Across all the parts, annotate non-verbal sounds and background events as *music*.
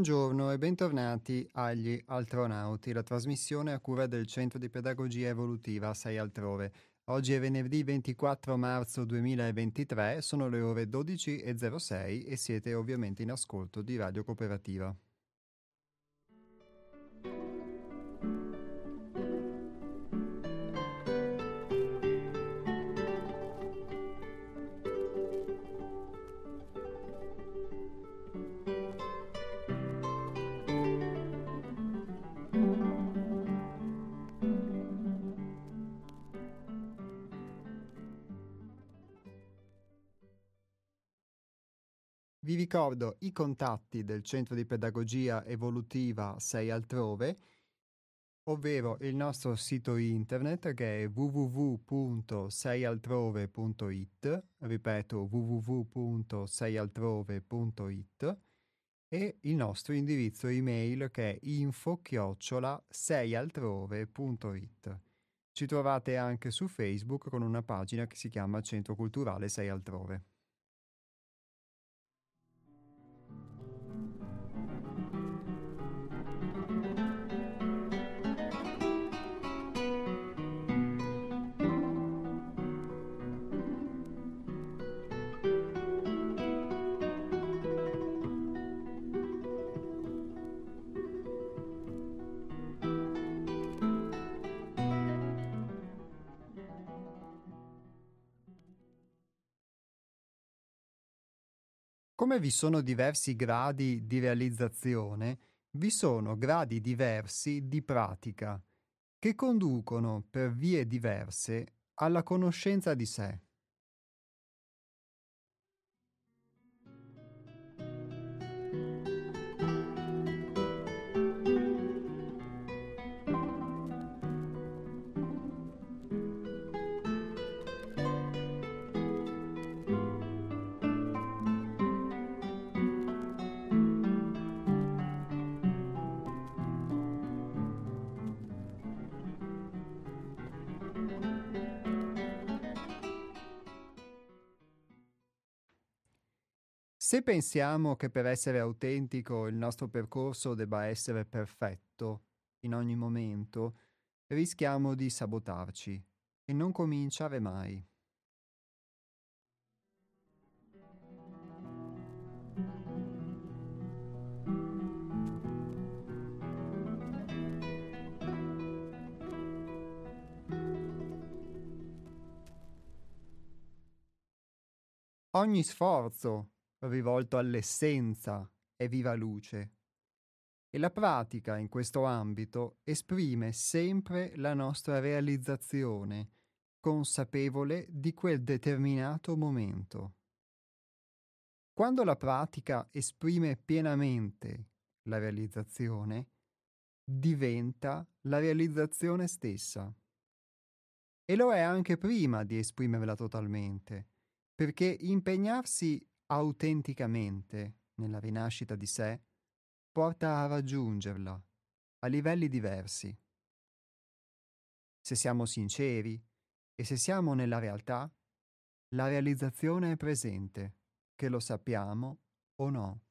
Buongiorno e bentornati agli Altronauti, la trasmissione a cura del Centro di Pedagogia Evolutiva 6 Altrove. Oggi è venerdì 24 marzo 2023, sono le ore 12.06 e siete ovviamente in ascolto di Radio Cooperativa. Ricordo i contatti del Centro di Pedagogia Evolutiva 6 Altrove, ovvero il nostro sito internet che è www.seialtrove.it, ripeto www.seialtrove.it e il nostro indirizzo email che è info-seialtrove.it. Ci trovate anche su Facebook con una pagina che si chiama Centro Culturale 6 Altrove. Come vi sono diversi gradi di realizzazione, vi sono gradi diversi di pratica, che conducono per vie diverse alla conoscenza di sé. Se pensiamo che per essere autentico il nostro percorso debba essere perfetto in ogni momento, rischiamo di sabotarci e non cominciare mai. Ogni sforzo rivolto all'essenza è viva luce. E la pratica in questo ambito esprime sempre la nostra realizzazione, consapevole di quel determinato momento. Quando la pratica esprime pienamente la realizzazione, diventa la realizzazione stessa. E lo è anche prima di esprimerla totalmente, perché impegnarsi autenticamente nella rinascita di sé porta a raggiungerla a livelli diversi. Se siamo sinceri e se siamo nella realtà, la realizzazione è presente, che lo sappiamo o no.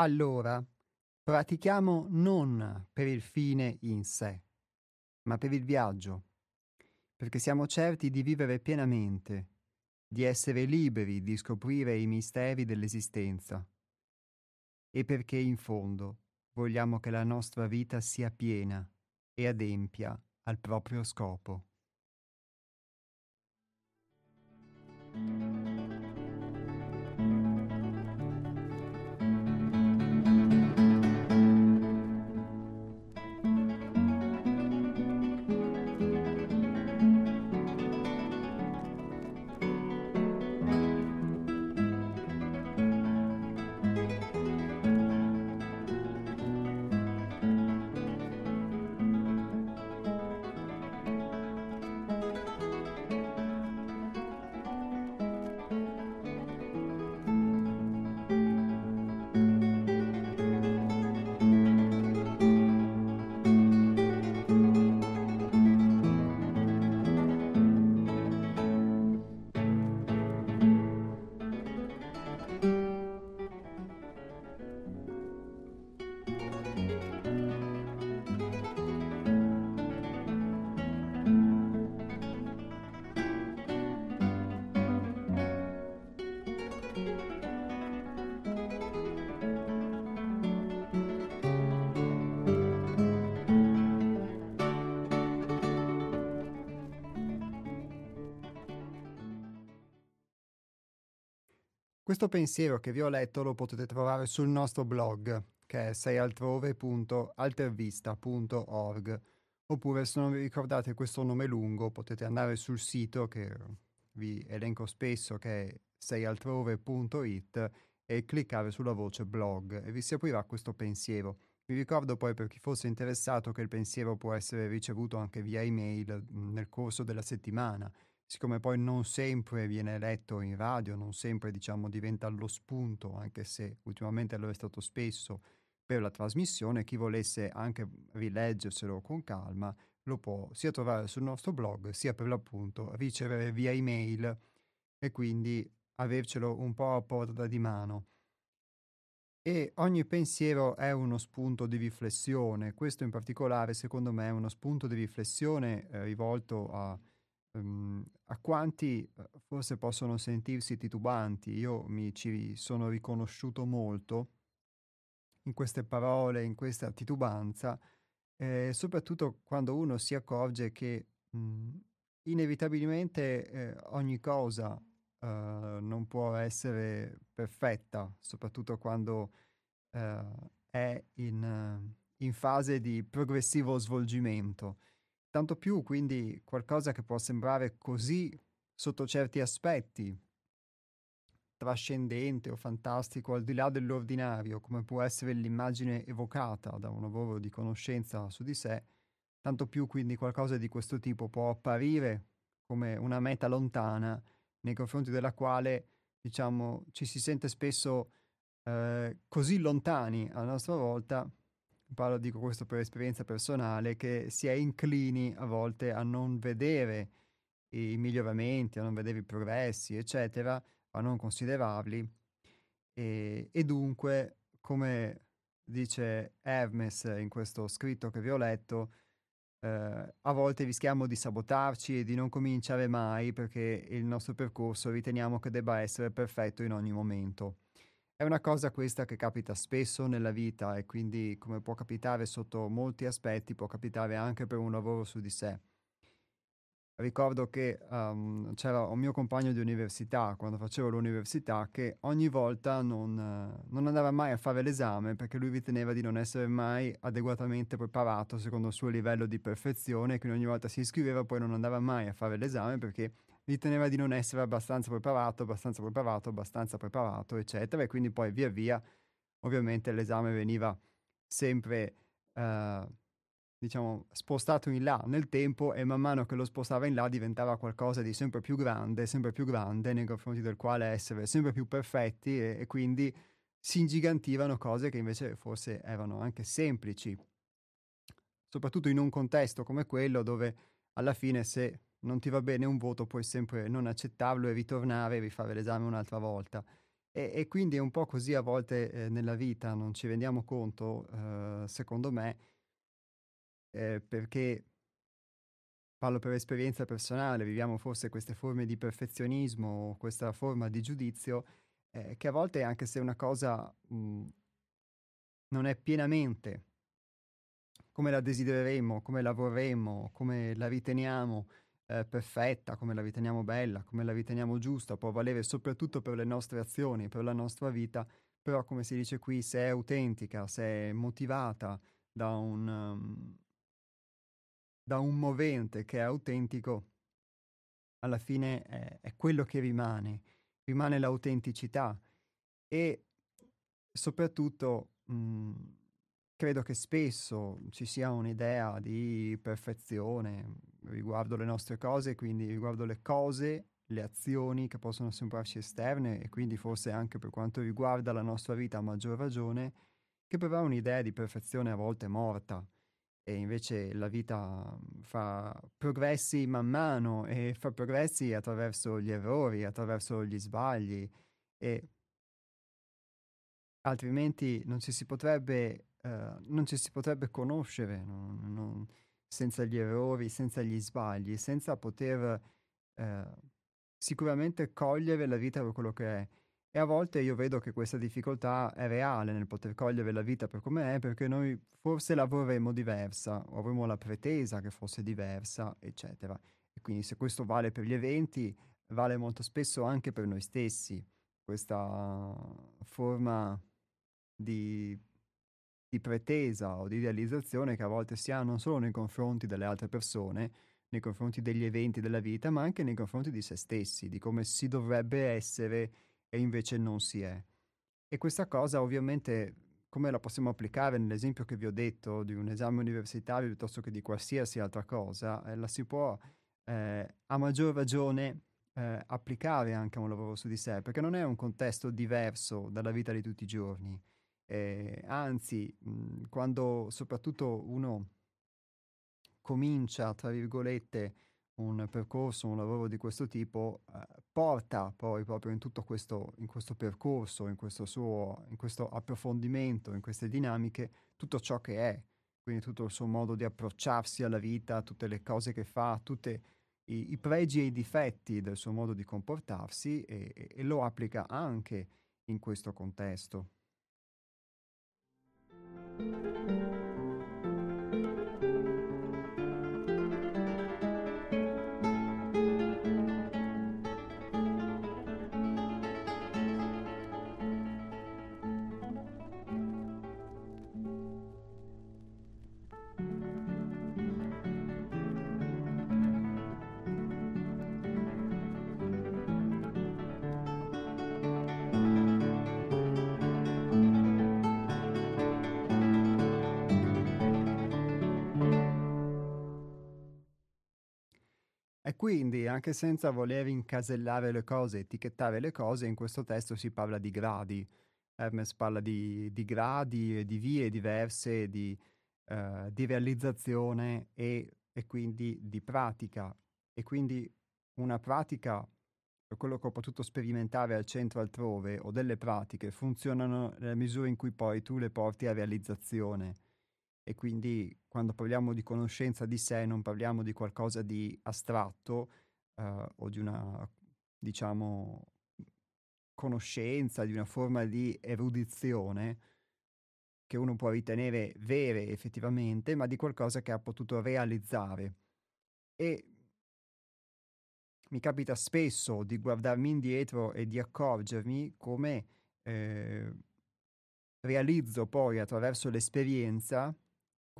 Allora, pratichiamo non per il fine in sé, ma per il viaggio, perché siamo certi di vivere pienamente, di essere liberi di scoprire i misteri dell'esistenza e perché in fondo vogliamo che la nostra vita sia piena e adempia al proprio scopo. Questo pensiero che vi ho letto lo potete trovare sul nostro blog che è seialtrove.altervista.org oppure se non vi ricordate questo nome lungo potete andare sul sito che vi elenco spesso che è seialtrove.it e cliccare sulla voce blog e vi si aprirà questo pensiero. Vi ricordo poi per chi fosse interessato che il pensiero può essere ricevuto anche via email nel corso della settimana siccome poi non sempre viene letto in radio, non sempre diciamo diventa lo spunto, anche se ultimamente lo è stato spesso per la trasmissione, chi volesse anche rileggerselo con calma lo può sia trovare sul nostro blog sia per l'appunto ricevere via email e quindi avercelo un po' a portata di mano. E ogni pensiero è uno spunto di riflessione, questo in particolare secondo me è uno spunto di riflessione eh, rivolto a Um, a quanti uh, forse possono sentirsi titubanti, io mi ci sono riconosciuto molto in queste parole, in questa titubanza, eh, soprattutto quando uno si accorge che mh, inevitabilmente eh, ogni cosa uh, non può essere perfetta, soprattutto quando uh, è in, in fase di progressivo svolgimento. Tanto più quindi qualcosa che può sembrare così sotto certi aspetti trascendente o fantastico al di là dell'ordinario, come può essere l'immagine evocata da un lavoro di conoscenza su di sé, tanto più quindi qualcosa di questo tipo può apparire come una meta lontana nei confronti della quale, diciamo, ci si sente spesso eh, così lontani a nostra volta parlo, dico questo per esperienza personale, che si è inclini a volte a non vedere i miglioramenti, a non vedere i progressi, eccetera, a non considerarli. E, e dunque, come dice Hermes in questo scritto che vi ho letto, eh, a volte rischiamo di sabotarci e di non cominciare mai perché il nostro percorso riteniamo che debba essere perfetto in ogni momento. È una cosa questa che capita spesso nella vita e quindi come può capitare sotto molti aspetti, può capitare anche per un lavoro su di sé. Ricordo che um, c'era un mio compagno di università, quando facevo l'università, che ogni volta non, non andava mai a fare l'esame perché lui riteneva di non essere mai adeguatamente preparato secondo il suo livello di perfezione e che ogni volta si iscriveva poi non andava mai a fare l'esame perché riteneva di non essere abbastanza preparato, abbastanza preparato, abbastanza preparato, eccetera, e quindi poi via via ovviamente l'esame veniva sempre, eh, diciamo, spostato in là nel tempo e man mano che lo spostava in là diventava qualcosa di sempre più grande, sempre più grande, nei confronti del quale essere sempre più perfetti e, e quindi si ingigantivano cose che invece forse erano anche semplici, soprattutto in un contesto come quello dove alla fine se non ti va bene un voto, puoi sempre non accettarlo e ritornare e rifare l'esame un'altra volta. E, e, quindi è un po' così a volte eh, nella vita, non ci rendiamo conto, eh, secondo me, eh, perché parlo per esperienza personale, viviamo forse queste forme di perfezionismo, questa forma di giudizio, eh, che a volte anche se una cosa mh, non è pienamente come la desidereremmo, come la vorremmo, come la riteniamo eh, perfetta, come la riteniamo bella, come la riteniamo giusta, può valere soprattutto per le nostre azioni, per la nostra vita, però come si dice qui, se è autentica, se è motivata da un, um, da un movente che è autentico, alla fine è, è quello che rimane, rimane l'autenticità e soprattutto mh, mhmm, credo che spesso ci sia un'idea di perfezione riguardo le nostre cose, quindi riguardo le cose, le azioni che possono sembrarci esterne e quindi forse anche per quanto riguarda la nostra vita a maggior ragione, che però un'idea di perfezione a volte morta. E invece la vita fa progressi man mano e fa progressi attraverso gli errori, attraverso gli sbagli e altrimenti non ci si potrebbe, uh, non ci si potrebbe conoscere non, non, senza gli errori, senza gli sbagli, senza poter uh, sicuramente cogliere la vita per quello che è. E a volte io vedo che questa difficoltà è reale nel poter cogliere la vita per come è, perché noi forse la vorremmo diversa, o avremmo la pretesa che fosse diversa, eccetera. E quindi se questo vale per gli eventi, vale molto spesso anche per noi stessi, questa forma di, di pretesa o di idealizzazione che a volte si ha non solo nei confronti delle altre persone, nei confronti degli eventi della vita, ma anche nei confronti di se stessi, di come si dovrebbe essere e invece non si è. E questa cosa ovviamente come la possiamo applicare nell'esempio che vi ho detto di un esame universitario piuttosto che di qualsiasi altra cosa, eh, la si può eh, a maggior ragione eh, applicare anche a un lavoro su di sé, perché non è un contesto diverso dalla vita di tutti i giorni. Anzi, mh, quando soprattutto uno comincia, tra virgolette, un percorso, un lavoro di questo tipo, eh, porta poi proprio in tutto questo, in questo percorso, in questo suo, in questo approfondimento, in queste dinamiche, tutto ciò che è, quindi tutto il suo modo di approcciarsi alla vita, tutte le cose che fa, tutti i, i, pregi e i difetti del suo modo di comportarsi e, e, e lo applica anche in questo contesto. Thank you. Quindi, anche senza voler incasellare le cose, etichettare le cose, in questo testo si parla di gradi. Hermes parla di, di gradi, di vie diverse di, uh, di realizzazione e, e, quindi di pratica. E quindi una pratica, quello che ho potuto sperimentare al centro altrove, o delle pratiche, funzionano nella misura in cui poi tu le porti a realizzazione e quindi quando parliamo di conoscenza di sé non parliamo di qualcosa di astratto uh, o di una, diciamo, conoscenza, di una forma di erudizione che uno può ritenere vere effettivamente, ma di qualcosa che ha potuto realizzare. E mi capita spesso di guardarmi indietro e di accorgermi come eh, realizzo poi attraverso l'esperienza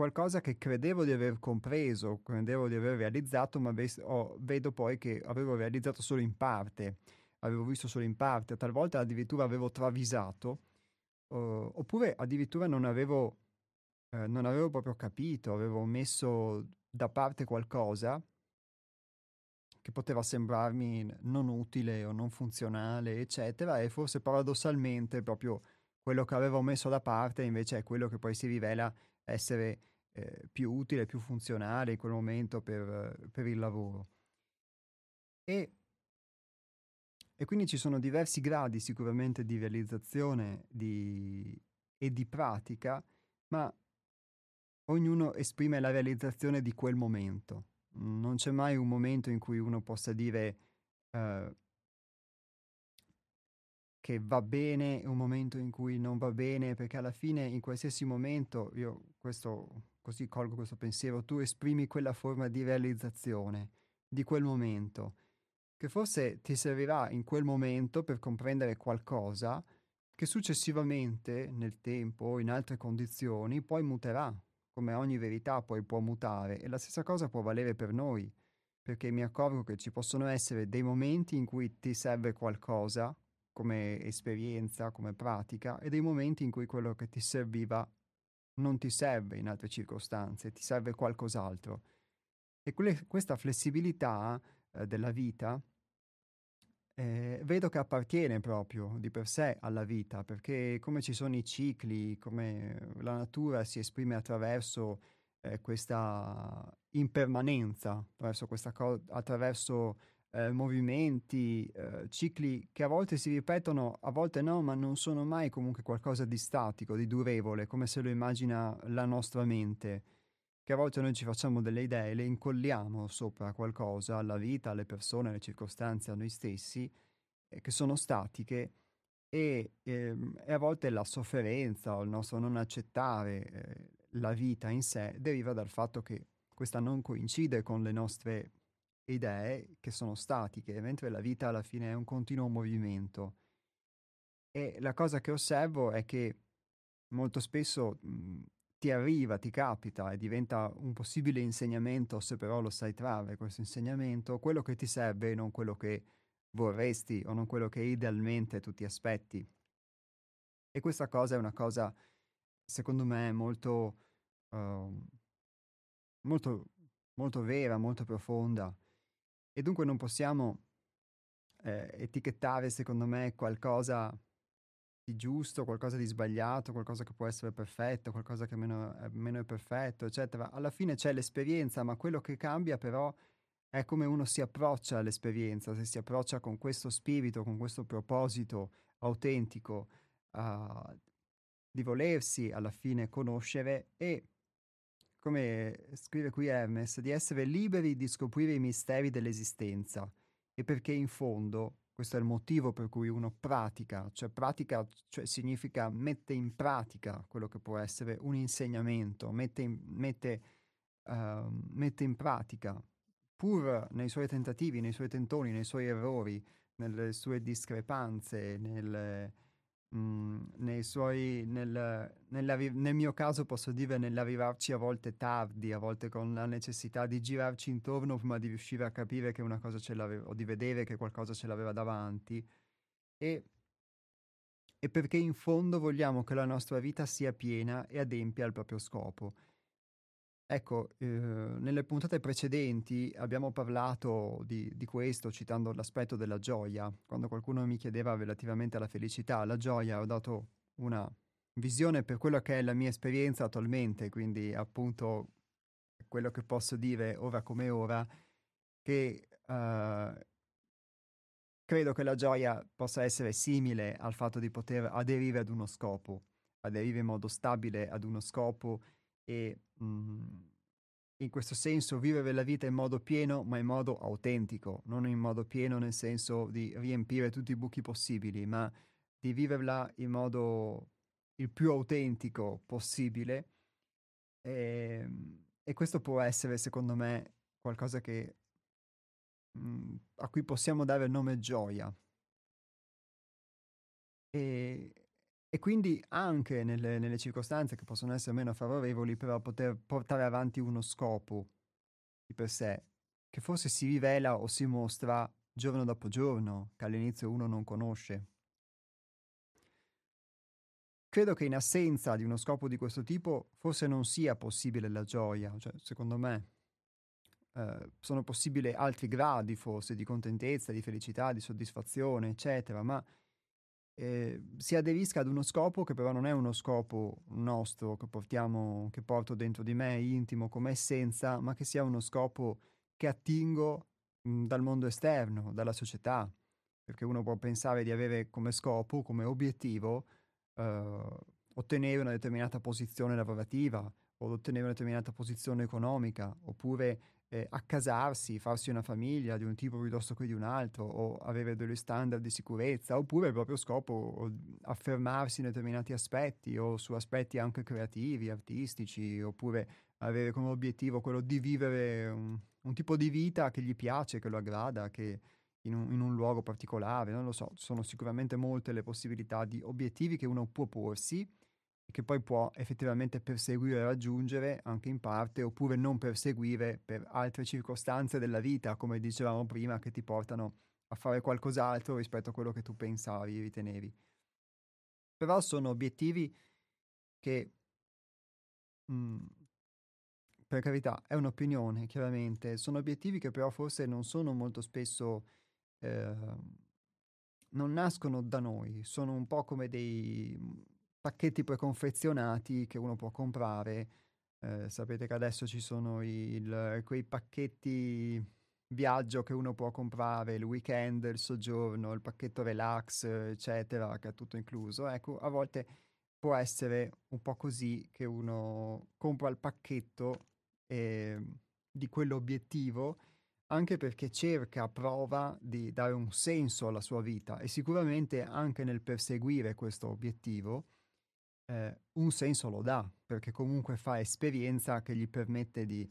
qualcosa che credevo di aver compreso, credevo di aver realizzato, ma ves- oh, vedo poi che avevo realizzato solo in parte, avevo visto solo in parte, talvolta addirittura avevo travisato, uh, oppure addirittura non avevo, eh, non avevo proprio capito, avevo messo da parte qualcosa che poteva sembrarmi non utile o non funzionale, eccetera, e forse paradossalmente proprio quello che avevo messo da parte invece è quello che poi si rivela essere eh, più utile, più funzionale in quel momento per, per il lavoro. E E quindi ci sono diversi gradi sicuramente di realizzazione di, e di pratica, ma ognuno esprime la realizzazione di quel momento. Non c'è mai un momento in cui uno possa dire eh, che va bene e un momento in cui non va bene, perché alla fine in qualsiasi momento, io questo, così colgo questo pensiero, tu esprimi quella forma di realizzazione di quel momento, che forse ti servirà in quel momento per comprendere qualcosa che successivamente, nel tempo in altre condizioni, poi muterà, come ogni verità poi può mutare, e la stessa cosa può valere per noi, perché mi accorgo che ci possono essere dei momenti in cui ti serve qualcosa, come esperienza, come pratica, e dei momenti in cui quello che ti serviva non ti serve in altre circostanze, ti serve qualcos'altro. E que- questa flessibilità eh, della vita eh, vedo che appartiene proprio di per sé alla vita, perché come ci sono i cicli, come la natura si esprime attraverso eh, questa impermanenza, attraverso, questa co- attraverso eh, movimenti, eh, cicli che a volte si ripetono, a volte no, ma non sono mai comunque qualcosa di statico, di durevole, come se lo immagina la nostra mente, che a volte noi ci facciamo delle idee, le incolliamo sopra qualcosa, alla vita, alle persone, alle circostanze, a noi stessi, eh, che sono statiche e, ehm, e, a volte la sofferenza o il nostro non accettare eh, la vita in sé deriva dal fatto che questa non coincide con le nostre idee che sono statiche, mentre la vita alla fine è un continuo movimento. E la cosa che osservo è che molto spesso mh, ti arriva, ti capita e diventa un possibile insegnamento se però lo sai trarre questo insegnamento, quello che ti serve e non quello che vorresti o non quello che idealmente tu ti aspetti. E questa cosa è una cosa, secondo me, molto, uh, molto, molto vera, molto profonda e dunque non possiamo eh, etichettare, secondo me, qualcosa di giusto, qualcosa di sbagliato, qualcosa che può essere perfetto, qualcosa che meno, è meno è perfetto, eccetera. Alla fine c'è l'esperienza, ma quello che cambia però è come uno si approccia all'esperienza, se si approccia con questo spirito, con questo proposito autentico uh, di volersi alla fine conoscere e come scrive qui Hermes, di essere liberi di scoprire i misteri dell'esistenza. E perché in fondo questo è il motivo per cui uno pratica, cioè pratica cioè significa mette in pratica quello che può essere un insegnamento, mette in, mette, uh, mette in pratica, pur nei suoi tentativi, nei suoi tentoni, nei suoi errori, nelle sue discrepanze, nel, Nei suoi, nel, nel, mio caso posso dire nell'arrivarci a volte tardi, a volte con la necessità di girarci intorno prima di riuscire a capire che una cosa ce l'aveva, o di vedere che qualcosa ce l'aveva davanti. E, e perché in fondo vogliamo che la nostra vita sia piena e adempia al proprio scopo. Ecco, eh, nelle puntate precedenti abbiamo parlato di, di, questo citando l'aspetto della gioia. Quando qualcuno mi chiedeva relativamente alla felicità, alla gioia, ho dato una visione per quello che è la mia esperienza attualmente, quindi appunto quello che posso dire ora come ora, che uh, credo che la gioia possa essere simile al fatto di poter aderire ad uno scopo, aderire in modo stabile ad uno scopo e mh, mhmm, in questo senso vivere la vita in modo pieno, ma in modo autentico, non in modo pieno nel senso di riempire tutti i buchi possibili, ma di viverla in modo il più autentico possibile. E, ehm, e questo può essere, secondo me, qualcosa che, mh, mhmm, a cui possiamo dare il nome gioia. E, e quindi anche nelle, nelle, circostanze che possono essere meno favorevoli, però poter portare avanti uno scopo di per sé, che forse si rivela o si mostra giorno dopo giorno, che all'inizio uno non conosce. Credo che in assenza di uno scopo di questo tipo forse non sia possibile la gioia, cioè, secondo me. Eh, sono possibili altri gradi forse di contentezza, di felicità, di soddisfazione, eccetera, ma eh, si aderisca ad uno scopo che però non è uno scopo nostro che portiamo, che porto dentro di me, intimo come essenza, ma che sia uno scopo che attingo mh, dal mondo esterno, dalla società. perché uno può pensare di avere come scopo, come obiettivo, eh, ottenere una determinata posizione lavorativa o ottenere una determinata posizione economica, oppure eh, accasarsi, farsi una famiglia di un tipo piuttosto che di un altro, o avere degli standard di sicurezza, oppure il proprio scopo affermarsi in determinati aspetti o su aspetti anche creativi, artistici, oppure avere come obiettivo quello di vivere un, un tipo di vita che gli piace, che lo aggrada, che in un, in un luogo particolare, non lo so, sono sicuramente molte le possibilità di obiettivi che uno può porsi che poi può effettivamente perseguire e raggiungere anche in parte, oppure non perseguire per altre circostanze della vita, come dicevamo prima, che ti portano a fare qualcos'altro rispetto a quello che tu pensavi, ritenevi. Però sono obiettivi che, mh, mm, per carità, è un'opinione, chiaramente, sono obiettivi che però forse non sono molto spesso eh, non nascono da noi, sono un po' come dei pacchetti preconfezionati che uno può comprare. Eh, sapete che adesso ci sono il, quei pacchetti viaggio che uno può comprare, il weekend, il soggiorno, il pacchetto relax, eccetera, che è tutto incluso. Ecco, a volte può essere un po' così che uno compra il pacchetto eh, di quell'obiettivo anche perché cerca, prova di dare un senso alla sua vita e sicuramente anche nel perseguire questo obiettivo eh, un senso lo dà, perché comunque fa esperienza che gli permette di,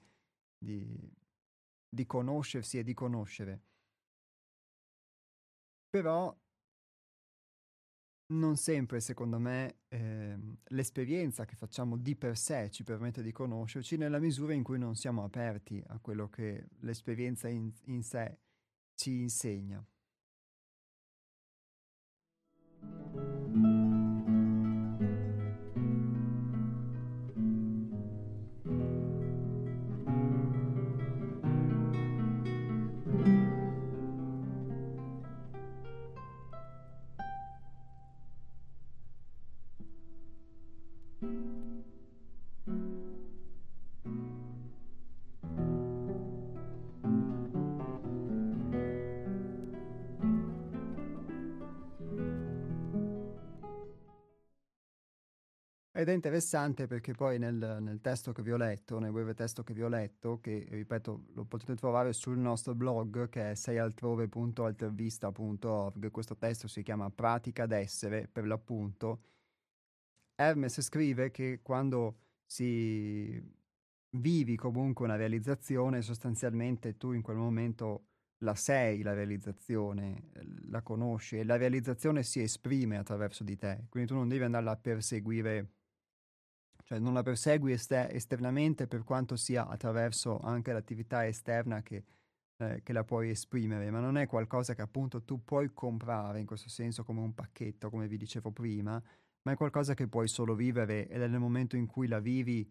di, di conoscersi e di conoscere. Però non sempre, secondo me, eh, l'esperienza che facciamo di per sé ci permette di conoscerci nella misura in cui non siamo aperti a quello che l'esperienza in, in sé ci insegna. Ed è interessante perché poi nel, nel, testo che vi ho letto, nel breve testo che vi ho letto, che ripeto lo potete trovare sul nostro blog che è seialtrove.altervista.org, questo testo si chiama Pratica d'essere per l'appunto, Hermes scrive che quando si vivi comunque una realizzazione, sostanzialmente tu in quel momento la sei la realizzazione, la conosci e la realizzazione si esprime attraverso di te, quindi tu non devi andarla a perseguire cioè non la persegui ester- esternamente per quanto sia attraverso anche l'attività esterna che, eh, che, la puoi esprimere, ma non è qualcosa che appunto tu puoi comprare in questo senso come un pacchetto, come vi dicevo prima, ma è qualcosa che puoi solo vivere ed è nel momento in cui la vivi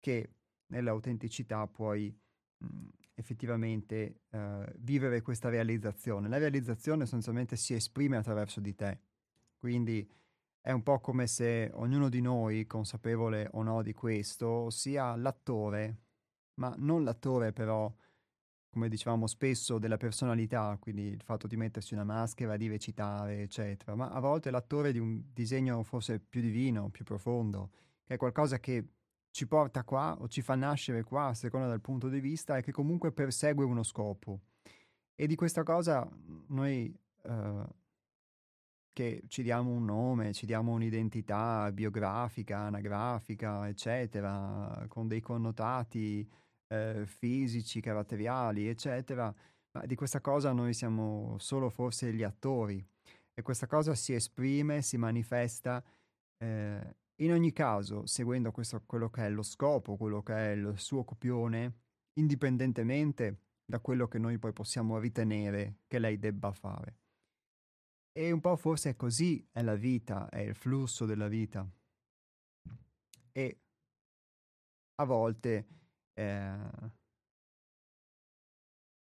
che nell'autenticità puoi mh, effettivamente uh, vivere questa realizzazione. La realizzazione sostanzialmente si esprime attraverso di te, quindi è un po' come se ognuno di noi, consapevole o no di questo, sia l'attore, ma non l'attore però, come dicevamo spesso, della personalità, quindi il fatto di mettersi una maschera, di recitare, eccetera, ma a volte l'attore di un disegno forse più divino, più profondo, che è qualcosa che ci porta qua o ci fa nascere qua, a seconda del punto di vista, e che comunque persegue uno scopo. E di questa cosa noi... Uh, che ci diamo un nome, ci diamo un'identità biografica, anagrafica, eccetera, con dei connotati eh, fisici, caratteriali, eccetera, ma di questa cosa noi siamo solo forse gli attori e questa cosa si esprime, si manifesta eh, in ogni caso seguendo questo, quello che è lo scopo, quello che è il suo copione, indipendentemente da quello che noi poi possiamo ritenere che lei debba fare. E un po' forse è così è la vita, è il flusso della vita. E a volte eh,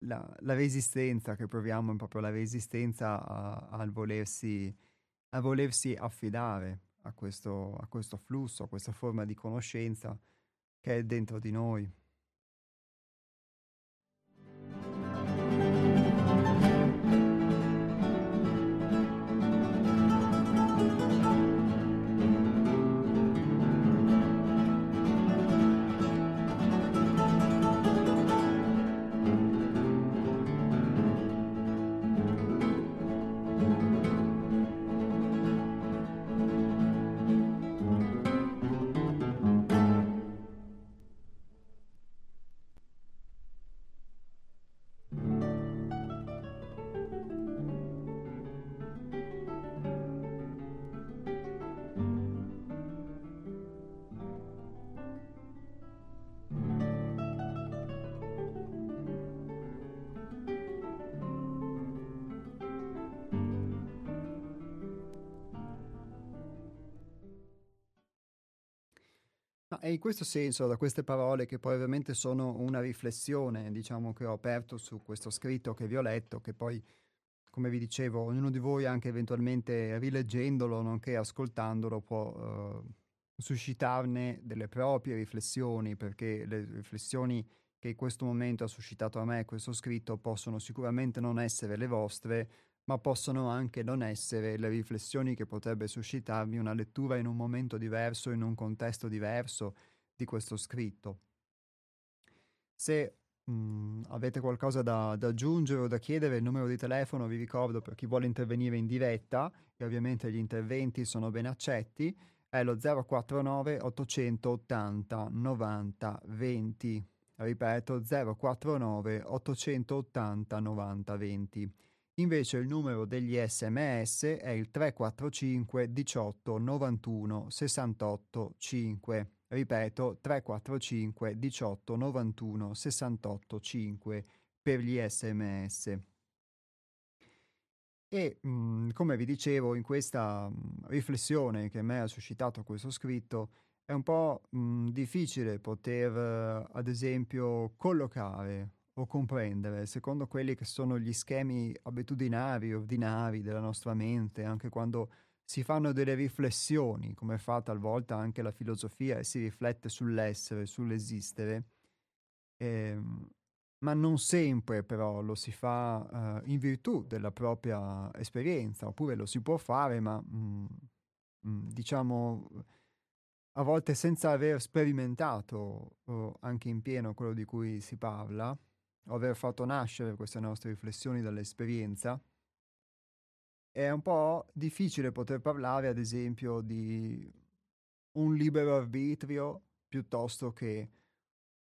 la, la, resistenza che proviamo è proprio la resistenza al volersi, volersi affidare a questo, a questo flusso, a questa forma di conoscenza che è dentro di noi. È in questo senso, da queste parole, che poi ovviamente sono una riflessione, diciamo, che ho aperto su questo scritto che vi ho letto, che poi, come vi dicevo, ognuno di voi anche eventualmente rileggendolo, nonché ascoltandolo, può eh, suscitarne delle proprie riflessioni, perché le riflessioni che in questo momento ha suscitato a me questo scritto possono sicuramente non essere le vostre, ma possono anche non essere le riflessioni che potrebbe suscitarmi una lettura in un momento diverso, in un contesto diverso di questo scritto. Se mh, mm, avete qualcosa da, da, aggiungere o da chiedere, il numero di telefono vi ricordo per chi vuole intervenire in diretta, e ovviamente gli interventi sono ben accetti, è lo 049 880 90 20. Ripeto 049 880 90 20. Invece il numero degli sms è il 345 18 91 68 5. Ripeto 345 18 91 68 5 per gli sms. E mh, mhmm, come vi dicevo, in questa mh, mhmm, riflessione che a me ha suscitato questo scritto, è un po' mh, mhmm, difficile poter, ad esempio, collocare o comprendere secondo quelli che sono gli schemi abitudinari, ordinari della nostra mente, anche quando si fanno delle riflessioni, come fa talvolta anche la filosofia, e si riflette sull'essere, sull'esistere. Ehm, ma non sempre però lo si fa uh, in virtù della propria esperienza, oppure lo si può fare, ma mm, mm, diciamo a volte senza aver sperimentato uh, anche in pieno quello di cui si parla, aver fatto nascere queste nostre riflessioni dall'esperienza, è un po' difficile poter parlare, ad esempio, di un libero arbitrio piuttosto che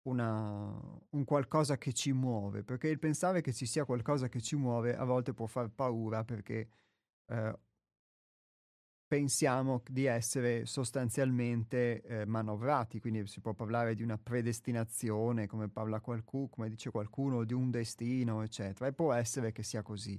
una, un qualcosa che ci muove, perché il pensare che ci sia qualcosa che ci muove a volte può far paura perché eh, pensiamo di essere sostanzialmente eh, manovrati, quindi si può parlare di una predestinazione, come parla qualcuno, come dice qualcuno, di un destino, eccetera, e può essere che sia così,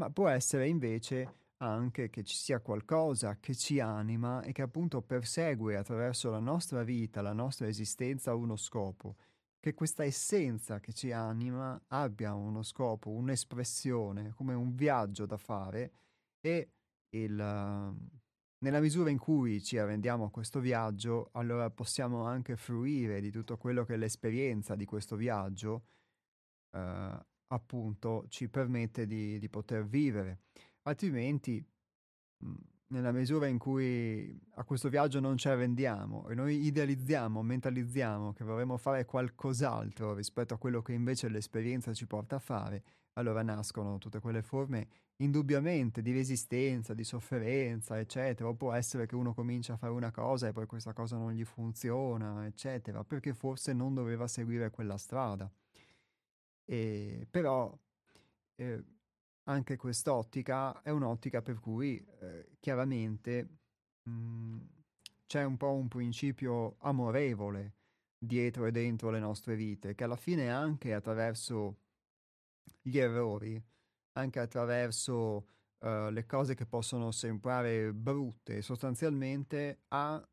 ma può essere invece anche che ci sia qualcosa che ci anima e che appunto persegue attraverso la nostra vita, la nostra esistenza uno scopo, che questa essenza che ci anima abbia uno scopo, un'espressione, come un viaggio da fare e il nella misura in cui ci arrendiamo a questo viaggio, allora possiamo anche fruire di tutto quello che l'esperienza di questo viaggio, eh, appunto, ci permette di, di poter vivere. Altrimenti, mh, nella misura in cui a questo viaggio non ci arrendiamo e noi idealizziamo, mentalizziamo che vorremmo fare qualcos'altro rispetto a quello che invece l'esperienza ci porta a fare, allora nascono tutte quelle forme indubbiamente di resistenza, di sofferenza, eccetera. Può essere che uno comincia a fare una cosa e poi questa cosa non gli funziona, eccetera, perché forse non doveva seguire quella strada. E, però eh, anche quest'ottica è un'ottica per cui eh, chiaramente mh, mm, c'è un po' un principio amorevole dietro e dentro le nostre vite, che alla fine anche attraverso gli errori, anche attraverso uh, le cose che possono sembrare brutte, sostanzialmente ha,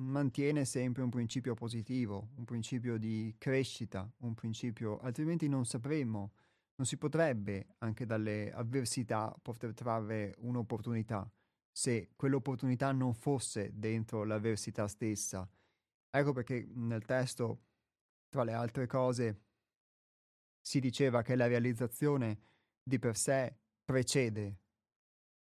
mantiene sempre un principio positivo, un principio di crescita, un principio, altrimenti non sapremmo, non si potrebbe anche dalle avversità poter trarre un'opportunità se quell'opportunità non fosse dentro l'avversità stessa. Ecco perché nel testo, tra le altre cose, si diceva che la realizzazione di per sé precede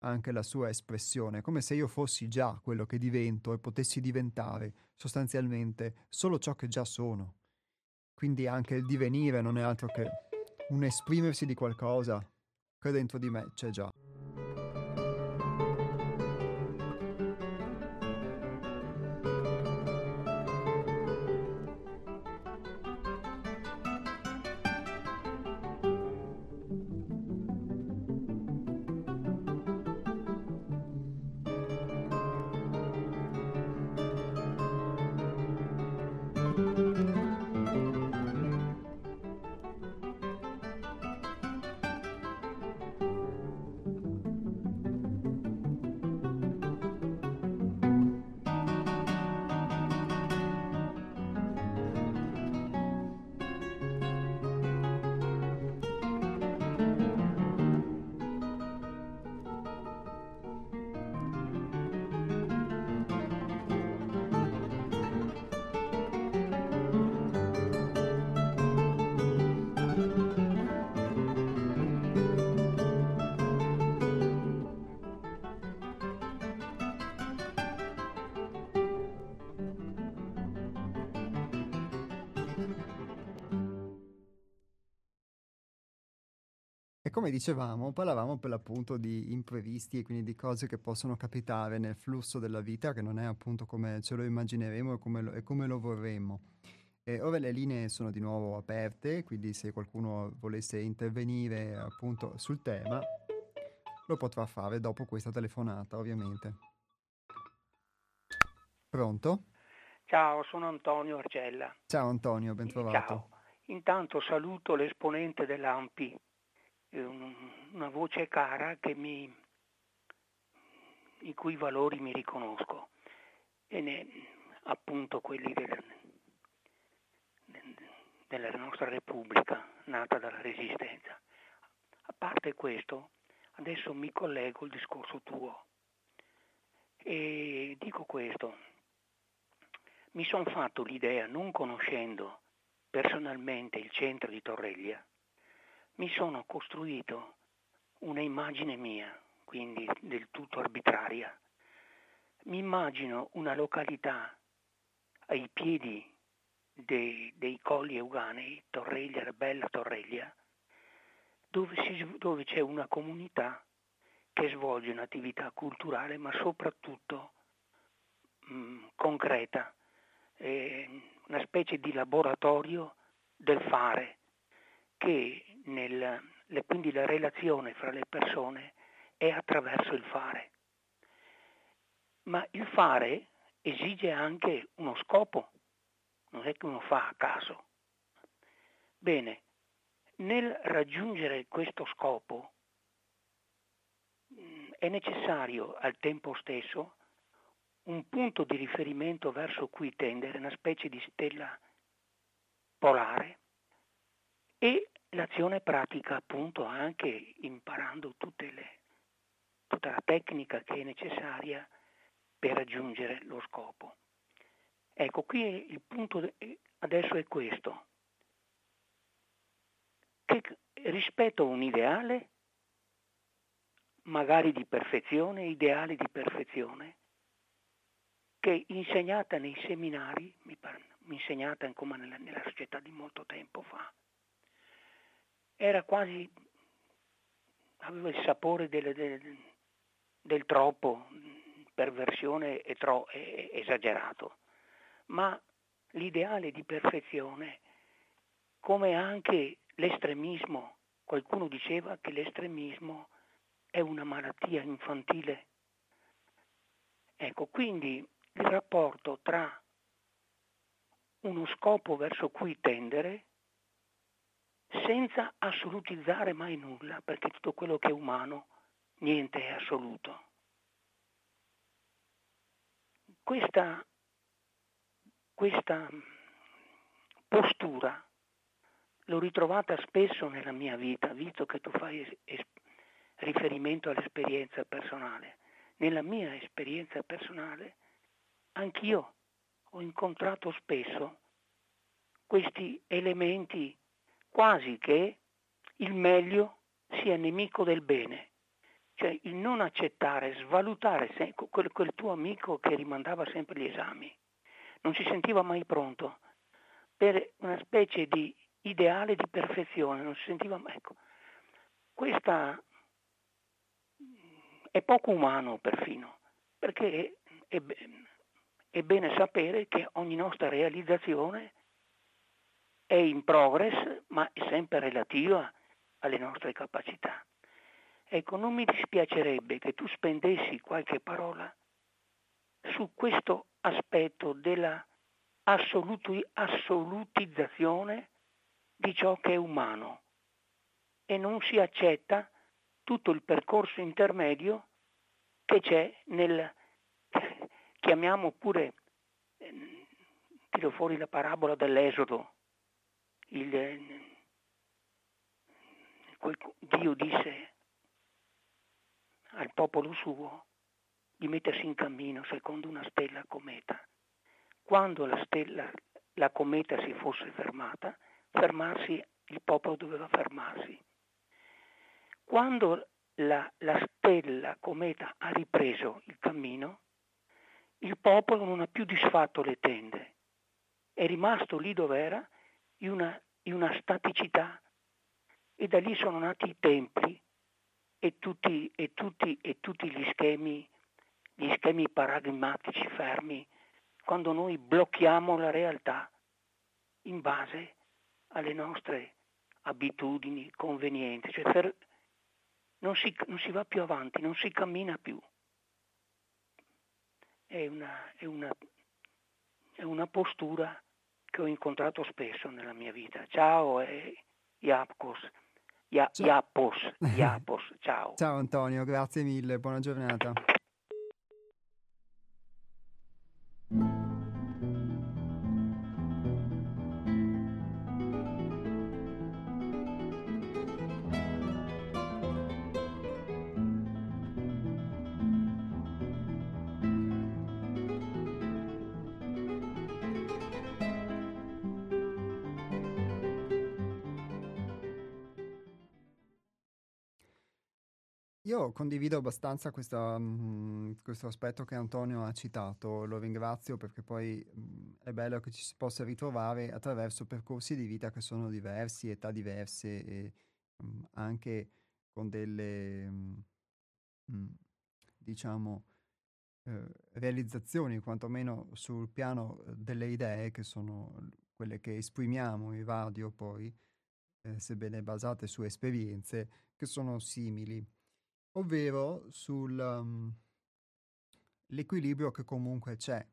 anche la sua espressione, come se io fossi già quello che divento e potessi diventare sostanzialmente solo ciò che già sono. Quindi anche il divenire non è altro che un esprimersi di qualcosa che dentro di me c'è già. Come dicevamo, parlavamo per l'appunto di imprevisti e quindi di cose che possono capitare nel flusso della vita che non è appunto come ce lo immagineremo e come lo, e come lo vorremmo. E ora le linee sono di nuovo aperte, quindi se qualcuno volesse intervenire appunto sul tema lo potrà fare dopo questa telefonata, ovviamente. Pronto? Ciao, sono Antonio Arcella. Ciao Antonio, ben trovato. Ciao. Intanto saluto l'esponente dell'AMPI, una voce cara mi, i cui valori mi riconosco, e ne, appunto quelli del, della nostra Repubblica, nata dalla Resistenza. A parte questo, adesso mi collego al discorso tuo e dico questo. Mi sono fatto l'idea, non conoscendo personalmente il centro di Torreglia, mi sono costruito una immagine mia, quindi del tutto arbitraria. Mi immagino una località ai piedi dei, dei colli euganei, Torreglia, Bella Torreglia, dove, si, dove c'è una comunità che svolge un'attività culturale ma soprattutto mh, mm, concreta, eh, una specie di laboratorio del fare che nel, le, quindi la relazione fra le persone è attraverso il fare. Ma il fare esige anche uno scopo, non è che uno fa a caso. Bene, nel raggiungere questo scopo mm, è necessario al tempo stesso un punto di riferimento verso cui tendere, una specie di stella polare e l'azione pratica appunto anche imparando le, tutta la tecnica che è necessaria per raggiungere lo scopo. Ecco, qui il punto adesso è questo, che rispetto a un ideale, magari di perfezione, ideale di perfezione, che insegnata nei seminari, mi pare, insegnata come nella, nella società di molto tempo fa, era quasi, aveva il sapore del, del, del troppo, perversione e tro, e, esagerato ma l'ideale di perfezione, come anche l'estremismo, qualcuno diceva che l'estremismo è una malattia infantile. Ecco, quindi il rapporto tra uno scopo verso cui tendere senza assolutizzare mai nulla, perché tutto quello che è umano, niente è assoluto. Questa questa postura l'ho ritrovata spesso nella mia vita, visto che tu fai es- riferimento all'esperienza personale. Nella mia esperienza personale, anch'io ho incontrato spesso questi elementi quasi che il meglio sia nemico del bene, cioè il non accettare, svalutare quel, quel tuo amico che rimandava sempre gli esami. Non si sentiva mai pronto. Per una specie di ideale di perfezione, non si sentiva mai. Ecco, questa è poco umano perfino, perché è, è bene sapere che ogni nostra realizzazione è in progress, ma è sempre relativa alle nostre capacità. Ecco, non mi dispiacerebbe che tu spendessi qualche parola su questo aspetto della assolutizzazione di ciò che è umano e non si accetta tutto il percorso intermedio che c'è nel, chiamiamo pure, tiro fuori la parabola dell'Esodo, il, Dio disse al popolo suo di mettersi in cammino secondo una stella cometa. Quando la, stella, la cometa si fosse fermata, fermarsi, il popolo doveva fermarsi. Quando la, la stella cometa ha ripreso il cammino, il popolo non ha più disfatto le tende, è rimasto lì dove era in una, in una staticità e da lì sono nati i templi e tutti, e tutti, e tutti gli, schemi, gli schemi paradigmatici fermi quando noi blocchiamo la realtà in base alle nostre abitudini, convenienze, cioè per, non, si, non, si, va più avanti, non si cammina più. È una, è una, è una postura che ho incontrato spesso nella mia vita. Ciao e Iapos. Iapos, *laughs* Iapos, ciao. Ciao Antonio, grazie mille, buona giornata. Io condivido abbastanza questa, mh, questo aspetto che Antonio ha citato, lo ringrazio perché poi mh, è bello che ci si possa ritrovare attraverso percorsi di vita che sono diversi, età diverse e mh, anche con delle, diciamo, eh, realizzazioni, quantomeno sul piano delle idee che sono quelle che esprimiamo in radio poi, eh, sebbene basate su esperienze che sono simili ovvero sull'equilibrio um, che comunque c'è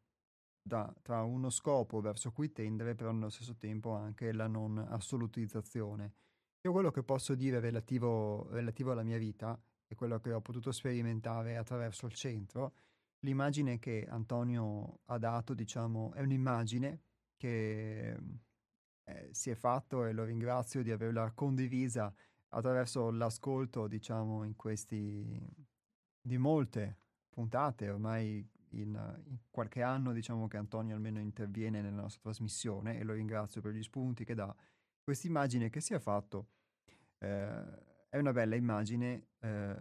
da, tra uno scopo verso cui tendere, però nello stesso tempo anche la non assolutizzazione. Io quello che posso dire relativo, relativo alla mia vita e quello che ho potuto sperimentare attraverso il centro, l'immagine che Antonio ha dato, diciamo, è un'immagine che eh, si è fatto e lo ringrazio di averla condivisa attraverso l'ascolto, diciamo, in questi di molte puntate, ormai in, in, qualche anno, diciamo che Antonio almeno interviene nella nostra trasmissione e lo ringrazio per gli spunti che dà. Questa immagine che si è fatto eh, è una bella immagine, eh,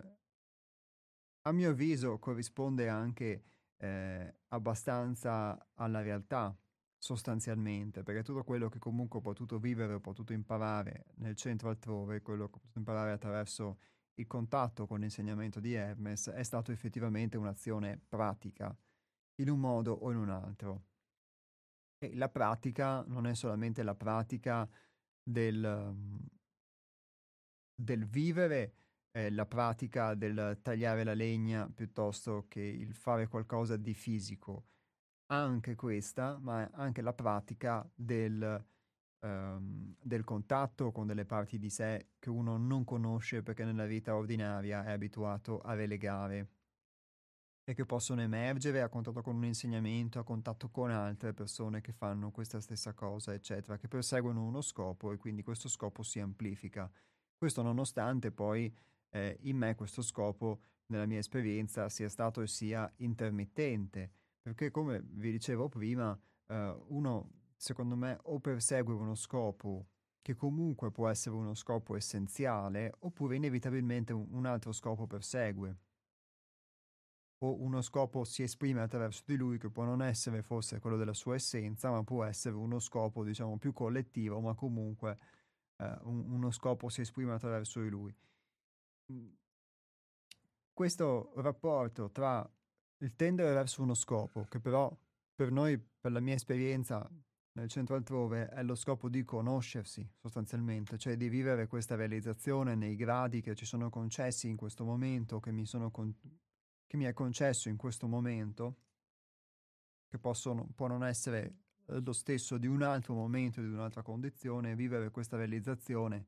a mio avviso corrisponde anche eh, abbastanza alla realtà sostanzialmente, perché tutto quello che comunque ho potuto vivere, ho potuto imparare nel centro altrove, quello che ho potuto imparare attraverso il contatto con l'insegnamento di Hermes, è stato effettivamente un'azione pratica, in un modo o in un altro. E la pratica non è solamente la pratica del, del vivere, eh, la pratica del tagliare la legna piuttosto che il fare qualcosa di fisico, anche questa, ma anche la pratica del, um, del contatto con delle parti di sé che uno non conosce perché nella vita ordinaria è abituato a relegare e che possono emergere a contatto con un insegnamento, a contatto con altre persone che fanno questa stessa cosa, eccetera, che perseguono uno scopo e quindi questo scopo si amplifica. Questo nonostante poi eh, in me questo scopo, nella mia esperienza, sia stato e sia intermittente perché come vi dicevo prima, eh, uno secondo me o persegue uno scopo che comunque può essere uno scopo essenziale, oppure inevitabilmente un, altro scopo persegue. O uno scopo si esprime attraverso di lui che può non essere forse quello della sua essenza, ma può essere uno scopo, diciamo, più collettivo, ma comunque eh, un, uno scopo si esprime attraverso di lui. Questo rapporto tra il tendere verso uno scopo, che però per noi, per la mia esperienza nel centro altrove, è lo scopo di conoscersi sostanzialmente, cioè di vivere questa realizzazione nei gradi che ci sono concessi in questo momento, che mi, con- che mi è concesso in questo momento, che possono, può non essere lo stesso di un altro momento, di un'altra condizione, vivere questa realizzazione.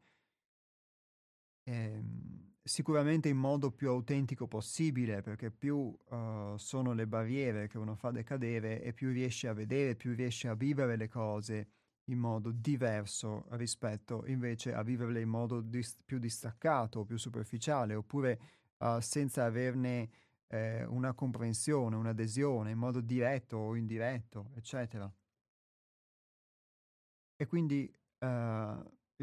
Ehm, sicuramente in modo più autentico possibile, perché più uh, sono le barriere che uno fa decadere e più riesce a vedere, più riesce a vivere le cose in modo diverso rispetto invece a viverle in modo dis- più distaccato, più superficiale, oppure uh, senza averne eh, una comprensione, un'adesione in modo diretto o indiretto, eccetera. E quindi uh,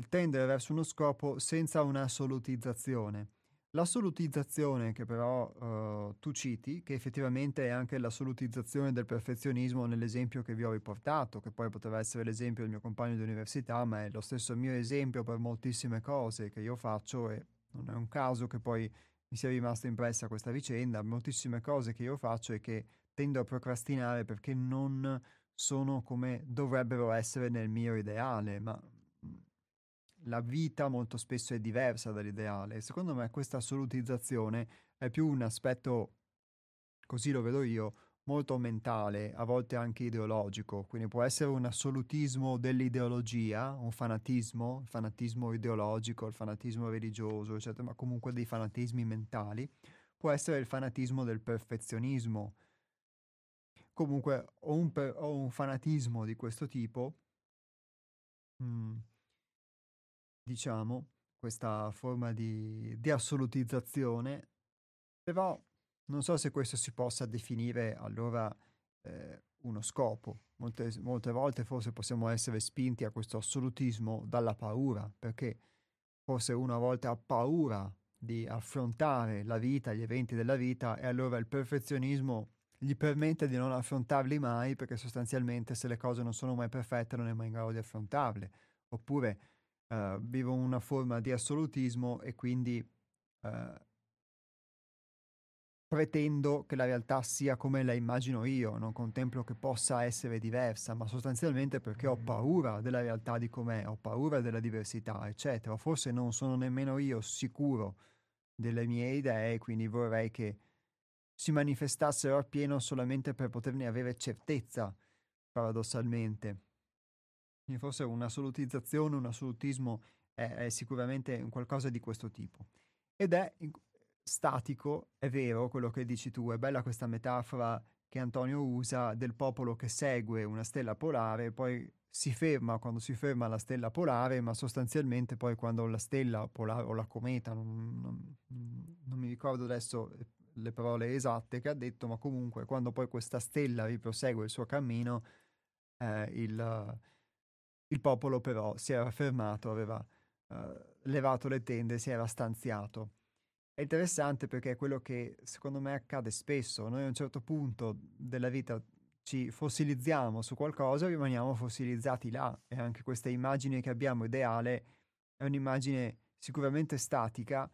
il tendere verso uno scopo senza un'assolutizzazione. L'assolutizzazione che però uh, tu citi, che effettivamente è anche l'assolutizzazione del perfezionismo nell'esempio che vi ho riportato, che poi poteva essere l'esempio del mio compagno di università, ma è lo stesso mio esempio per moltissime cose che io faccio e non è un caso che poi mi sia rimasta impressa questa vicenda, moltissime cose che io faccio e che tendo a procrastinare perché non sono come dovrebbero essere nel mio ideale, ma la vita molto spesso è diversa dall'ideale secondo me questa assolutizzazione è più un aspetto, così lo vedo io, molto mentale, a volte anche ideologico, quindi può essere un assolutismo dell'ideologia, un fanatismo, il fanatismo ideologico, il fanatismo religioso, eccetera, ma comunque dei fanatismi mentali, può essere il fanatismo del perfezionismo. Comunque ho un, per, ho un fanatismo di questo tipo. Mm diciamo, questa forma di, di assolutizzazione, però non so se questo si possa definire allora eh, uno scopo. Molte, molte volte forse possiamo essere spinti a questo assolutismo dalla paura, perché forse uno a volte ha paura di affrontare la vita, gli eventi della vita e allora il perfezionismo gli permette di non affrontarli mai perché sostanzialmente se le cose non sono mai perfette non è mai in grado di affrontarle. Oppure uh, vivo una forma di assolutismo e quindi uh, pretendo che la realtà sia come la immagino io, non contemplo che possa essere diversa, ma sostanzialmente perché ho paura della realtà di com'è, ho paura della diversità, eccetera. Forse non sono nemmeno io sicuro delle mie idee, quindi vorrei che si manifestassero appieno solamente per poterne avere certezza, paradossalmente. Quindi forse un'assolutizzazione, un assolutismo è, è sicuramente qualcosa di questo tipo. Ed è statico, è vero quello che dici tu, è bella questa metafora che Antonio usa del popolo che segue una stella polare, poi si ferma quando si ferma la stella polare, ma sostanzialmente poi quando la stella polare o la cometa, non, non, non mi ricordo adesso le parole esatte che ha detto, ma comunque quando poi questa stella riprosegue il suo cammino, eh, il, il popolo però si era fermato, aveva uh, levato le tende, si era stanziato. È interessante perché è quello che secondo me accade spesso. Noi a un certo punto della vita ci fossilizziamo su qualcosa e rimaniamo fossilizzati là. E anche questa immagine che abbiamo ideale è un'immagine sicuramente statica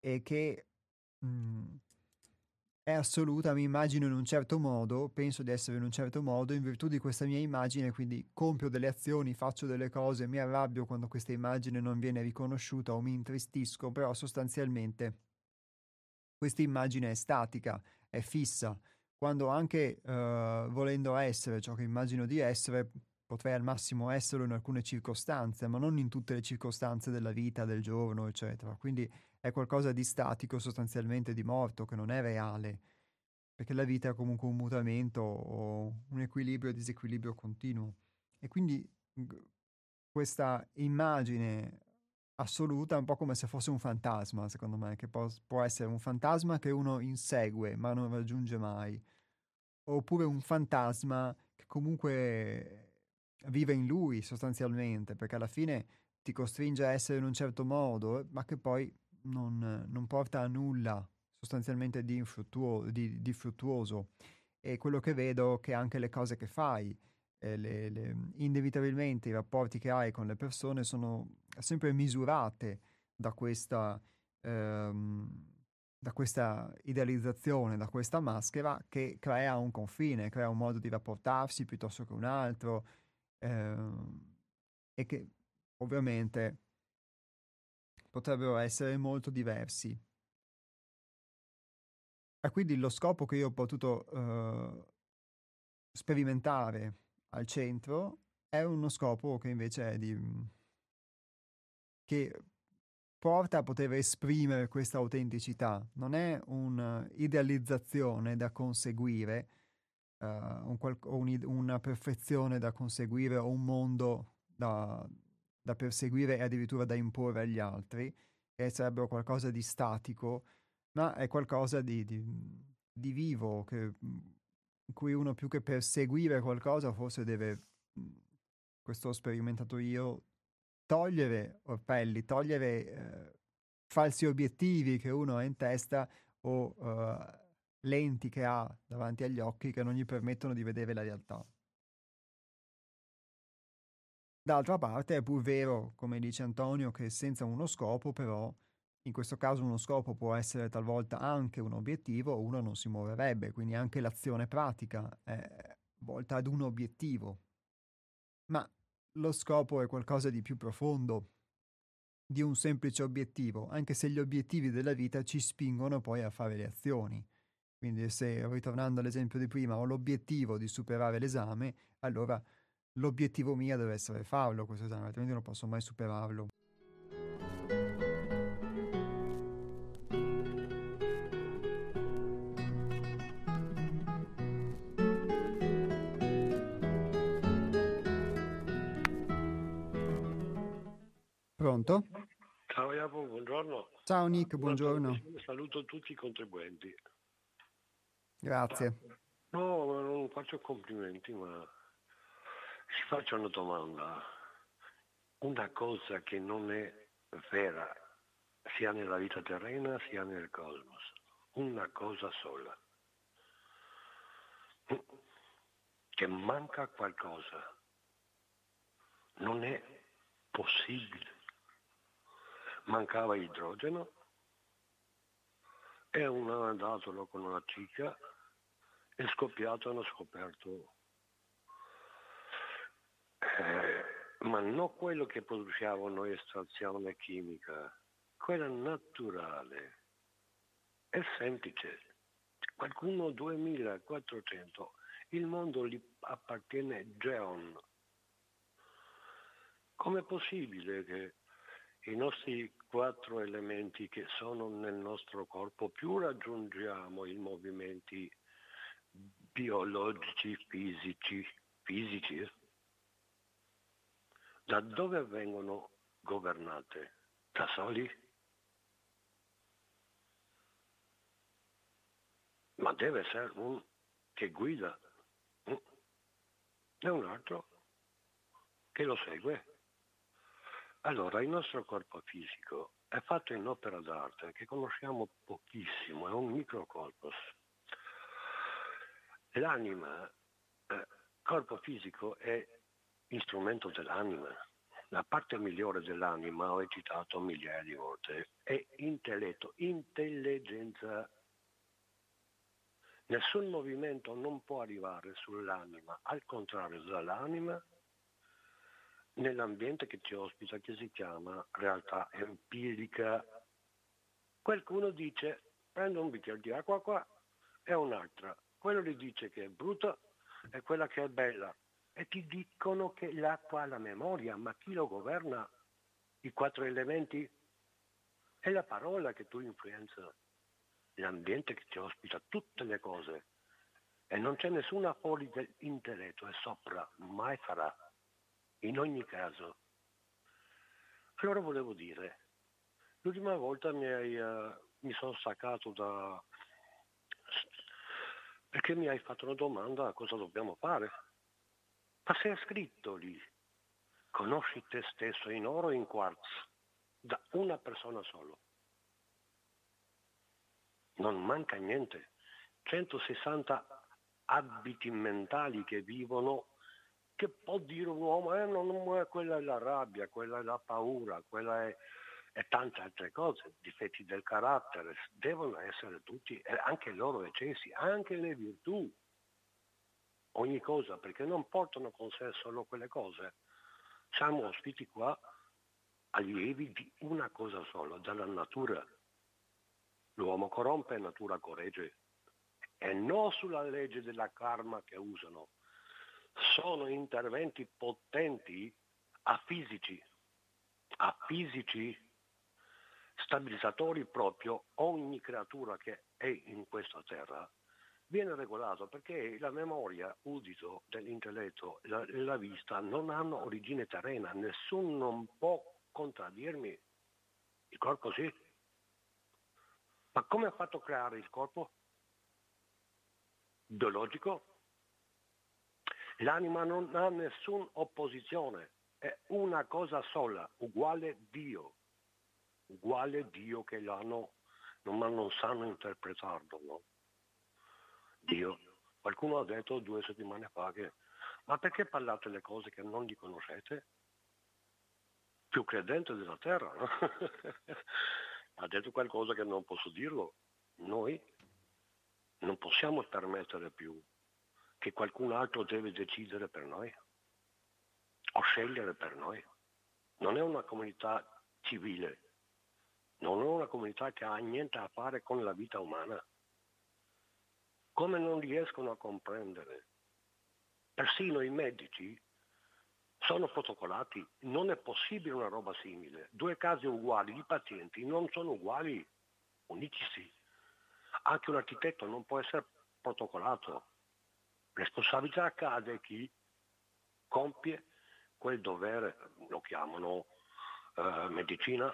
e che mh, mm, è assoluta, mi immagino in un certo modo, penso di essere in un certo modo, in virtù di questa mia immagine, quindi compio delle azioni, faccio delle cose, mi arrabbio quando questa immagine non viene riconosciuta o mi intristisco, però sostanzialmente questa immagine è statica, è fissa. Quando anche uh, volendo essere ciò che immagino di essere, potrei al massimo esserlo in alcune circostanze, ma non in tutte le circostanze della vita, del giorno, eccetera. Quindi è qualcosa di statico, sostanzialmente di morto, che non è reale, perché la vita è comunque un mutamento o un equilibrio e disequilibrio continuo. E quindi questa immagine assoluta è un po' come se fosse un fantasma, secondo me, che può, può essere un fantasma che uno insegue ma non raggiunge mai, oppure un fantasma che comunque vive in lui sostanzialmente, perché alla fine ti costringe a essere in un certo modo, ma che poi non, non porta a nulla sostanzialmente di, infruttuo, di, di, fruttuoso. E quello che vedo è che anche le cose che fai, eh, le, le, inevitabilmente i rapporti che hai con le persone sono sempre misurate da questa, ehm, da questa idealizzazione, da questa maschera che crea un confine, crea un modo di rapportarsi piuttosto che un altro ehm, e che ovviamente potrebbero essere molto diversi. E quindi lo scopo che io ho potuto uh, sperimentare al centro è uno scopo che invece è di... che porta a poter esprimere questa autenticità. Non è un'idealizzazione da conseguire, uh, un qual- un, una perfezione da conseguire o un mondo da, da perseguire e addirittura da imporre agli altri, che sarebbero qualcosa di statico, ma è qualcosa di, di, di vivo, che, in cui uno più che perseguire qualcosa forse deve, questo ho sperimentato io, togliere orpelli, togliere eh, falsi obiettivi che uno ha in testa o uh, lenti che ha davanti agli occhi che non gli permettono di vedere la realtà. D'altra parte è pur vero, come dice Antonio, che senza uno scopo però, in questo caso uno scopo può essere talvolta anche un obiettivo, uno non si muoverebbe, quindi anche l'azione pratica è volta ad un obiettivo. Ma lo scopo è qualcosa di più profondo di un semplice obiettivo, anche se gli obiettivi della vita ci spingono poi a fare le azioni. Quindi se, ritornando all'esempio di prima, ho l'obiettivo di superare l'esame, allora l'obiettivo mio deve essere farlo questo esame, altrimenti non posso mai superarlo. Pronto? Ciao Iapo, buongiorno. Ciao Nick, buongiorno. Saluto tutti i contribuenti. Grazie. No, non faccio complimenti, ma si faccia una domanda. Una cosa che non è vera, sia nella vita terrena sia nel cosmos. Una cosa sola. Che manca qualcosa. Non è possibile. Mancava idrogeno e uno è andato con una cicca è scoppiato hanno scoperto eh, ma non quello che produciamo noi estrazione chimica, quella naturale, è semplice. Qualcuno 2400, il mondo gli appartiene Geon. Com'è possibile che i nostri quattro elementi che sono nel nostro corpo, più raggiungiamo i movimenti biologici, fisici, fisici, da dove vengono governate? Da soli? Ma deve essere un che guida e un altro che lo segue. Allora, il nostro corpo fisico è fatto in opera d'arte che conosciamo pochissimo, è un microcorpus. L'anima, eh, corpo fisico, è strumento dell'anima. La parte migliore dell'anima, ho citato migliaia di volte, è intelletto, intelligenza. Nessun movimento non può arrivare sull'anima, al contrario dall'anima, nell'ambiente che ci ospita, che si chiama realtà empirica. Qualcuno dice, prendo un bicchiere di acqua qua, e un'altra quello gli dice che è brutta e quella che è bella. E ti dicono che l'acqua ha la memoria, ma chi lo governa? I quattro elementi? È la parola che tu influenza, l'ambiente che ti ospita, tutte le cose. E non c'è nessuna fuori dell'intelletto, è sopra, mai farà. In ogni caso. Allora volevo dire, l'ultima volta mi, hai, uh, mi sono staccato da, perché mi hai fatto una domanda cosa dobbiamo fare. Ma se è scritto lì, conosci te stesso in oro e in quartz, da una persona solo. Non manca niente. 160 abiti mentali che vivono, che può dire un uomo, eh, non, quella è la rabbia, quella è la paura, quella è e tante altre cose, difetti del carattere, devono essere tutti, anche loro eccessi, anche le virtù, ogni cosa, perché non portano con sé solo quelle cose. Siamo ospiti qua allievi di una cosa sola, dalla natura. L'uomo corrompe, natura corregge. E non sulla legge della karma che usano. Sono interventi potenti a fisici, a fisici stabilizzatori proprio ogni creatura che è in questa terra viene regolato perché la memoria, udito dell'intelletto e la, la, vista non hanno origine terrena, nessuno non può contraddirmi. Il corpo sì. Ma come ha fatto creare il corpo? Biologico? L'anima non ha nessuna opposizione, è una cosa sola, uguale Dio. Uguali a Dio che l'hanno, ma non sanno interpretarlo. No? Dio. Qualcuno ha detto due settimane fa che ma perché parlate le cose che non li conoscete? Più credente della terra, no? *laughs* ha detto qualcosa che non posso dirlo. Noi non possiamo permettere più che qualcun altro deve decidere per noi o scegliere per noi. Non è una comunità civile, non è una comunità che ha niente a fare con la vita umana. Come non riescono a comprendere? Persino i medici sono protocolati, non è possibile una roba simile. Due casi uguali di pazienti non sono uguali, unici Anche un architetto non può essere protocollato. Responsabilità cade a chi compie quel dovere, lo chiamano eh, medicina,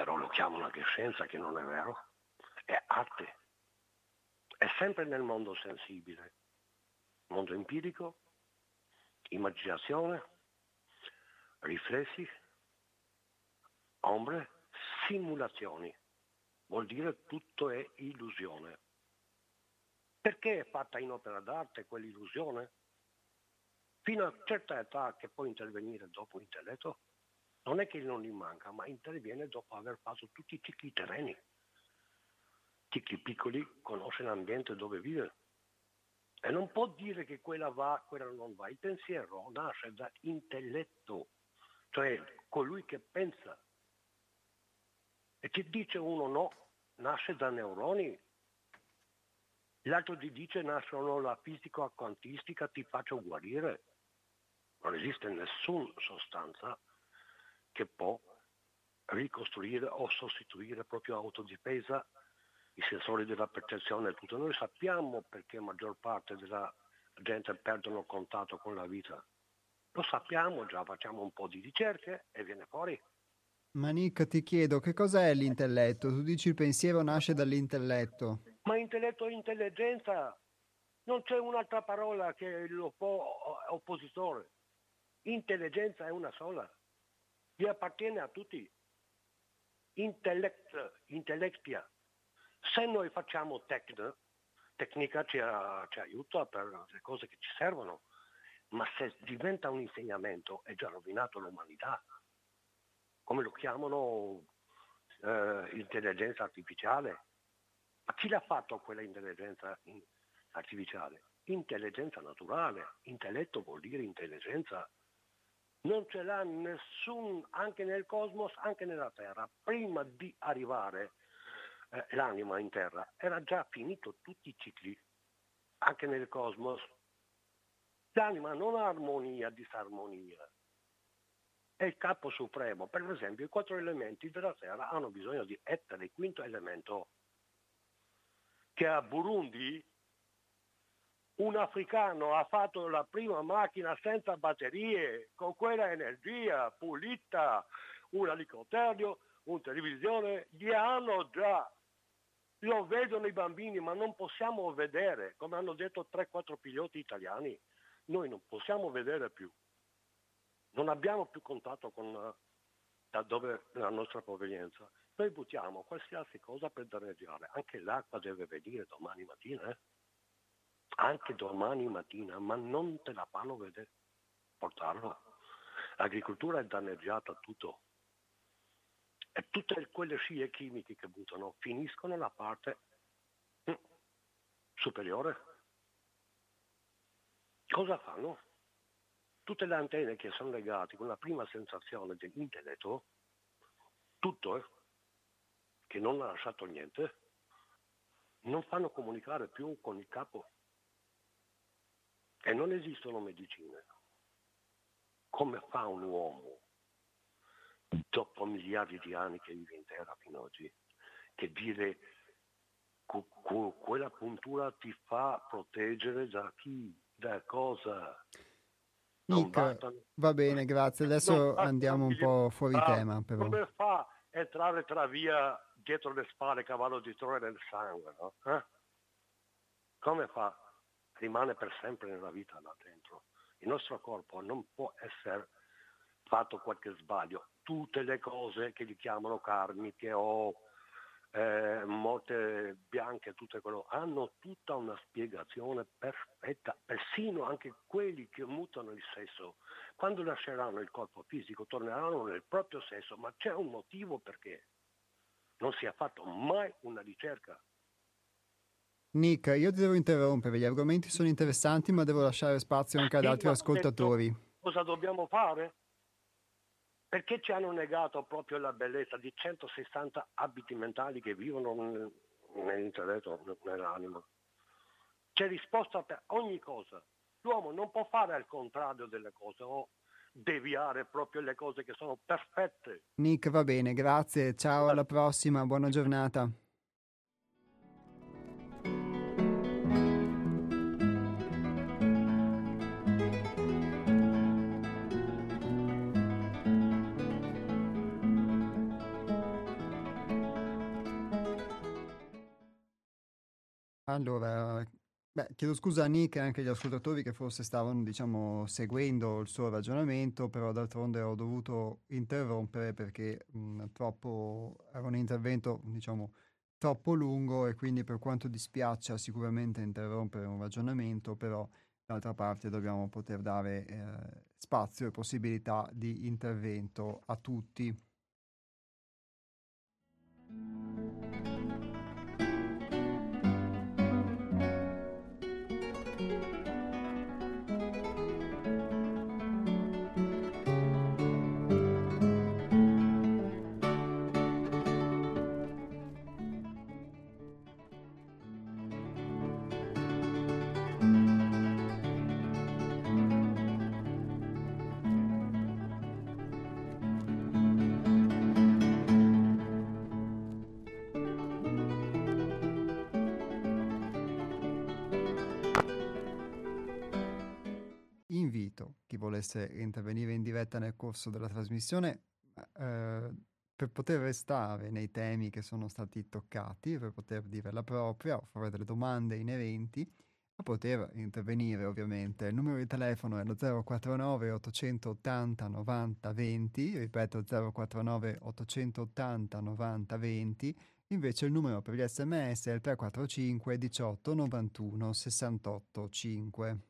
però lo chiamano anche scienza, che non è vero, è arte. È sempre nel mondo sensibile, mondo empirico, immaginazione, riflessi, ombre, simulazioni. Vuol dire tutto è illusione. Perché è fatta in opera d'arte quell'illusione? Fino a certa età che può intervenire dopo l'intelletto, non è che non gli manca, ma interviene dopo aver fatto tutti i cicli terreni. Cicli piccoli, conosce l'ambiente dove vive. E non può dire che quella va, quella non va. Il pensiero nasce da intelletto, cioè colui che pensa. E chi dice uno no, nasce da neuroni. L'altro ti dice nascono la fisica quantistica, ti faccio guarire. Non esiste nessuna sostanza che può ricostruire o sostituire proprio autodifesa i sensori della percezione e tutto. Noi sappiamo perché la maggior parte della gente perdono contatto con la vita. Lo sappiamo già, facciamo un po' di ricerche e viene fuori. Manica, ti chiedo, che cos'è l'intelletto? Tu dici il pensiero nasce dall'intelletto. Ma intelletto è intelligenza. Non c'è un'altra parola che lo può oppositore. Intelligenza è una sola. Gli appartiene a tutti. Intellect, intellectia. Se noi facciamo tecno, tecnica ci, ci aiuta per le cose che ci servono, ma se diventa un insegnamento è già rovinato l'umanità. Come lo chiamano eh, intelligenza artificiale. Ma chi l'ha fatto quella intelligenza artificiale? Intelligenza naturale. Intelletto vuol dire intelligenza. Non ce l'ha nessun, anche nel cosmos, anche nella Terra. Prima di arrivare eh, l'anima in terra, era già finito tutti i cicli, anche nel cosmos. L'anima non ha armonia, disarmonia. È il capo supremo. Per esempio, i quattro elementi della Terra hanno bisogno di etere, il quinto elemento, che a Burundi un africano ha fatto la prima macchina senza batterie, con quella energia pulita, un elicottero, un televisione, gli hanno già lo vedono i bambini, ma non possiamo vedere, come hanno detto 3-4 piloti italiani, noi non possiamo vedere più. Non abbiamo più contatto con da dove la nostra provenienza. Noi buttiamo qualsiasi cosa per danneggiare. Anche l'acqua deve venire domani mattina, eh? Anche domani mattina, ma non te la fanno vedere, portarlo. L'agricoltura è danneggiata tutto e tutte quelle scie chimiche che buttano finiscono nella parte hm, superiore. Cosa fanno? Tutte le antenne che sono legate con la prima sensazione dell'intelletto, tutto, eh, che non ha lasciato niente, non fanno comunicare più con il capo. E non esistono medicine. Come fa un uomo dopo miliardi di anni che vive in terra fino ad oggi, che dire quella puntura ti fa proteggere da chi, da cosa. Nick, va bene, grazie. Adesso andiamo un po' fuori ah, tema. Però. Come fa a entrare tra via dietro le spalle cavallo di Troia nel sangue? No? Eh? Come fa? Rimane per sempre nella vita là dentro. Il nostro corpo non può essere fatto qualche sbaglio, tutte le cose che li chiamano karmiche o eh, morte bianche, tutte quello, hanno tutta una spiegazione perfetta, persino anche quelli che mutano il sesso, quando lasceranno il corpo fisico torneranno nel proprio sesso, ma c'è un motivo perché non si è fatto mai una ricerca. Nick, io ti devo interrompere, gli argomenti sono interessanti, ma devo lasciare spazio anche ad altri ascoltatori. Cosa dobbiamo fare? Perché ci hanno negato proprio la bellezza di 160 abiti mentali che vivono nell'intelletto, nell'anima? C'è risposta per ogni cosa. L'uomo non può fare al contrario delle cose o deviare proprio le cose che sono perfette. Nick, va bene, grazie. Ciao, alla prossima, buona giornata. Allora, beh, chiedo scusa a Nick e anche agli ascoltatori che forse stavano, diciamo, seguendo il suo ragionamento, però d'altronde ho dovuto interrompere perché mh, troppo, era un intervento, diciamo, troppo lungo e quindi per quanto dispiaccia sicuramente interrompere un ragionamento, però d'altra parte dobbiamo poter dare eh, spazio e possibilità di intervento a tutti. Volesse intervenire in diretta nel corso della trasmissione, eh, per poter restare nei temi che sono stati toccati, per poter dire la propria o fare delle domande inerenti, a poter intervenire ovviamente. Il numero di telefono è lo 049 880 90 20, ripeto 049 880 90 20, invece il numero per gli sms è il 345 18 91 68 5.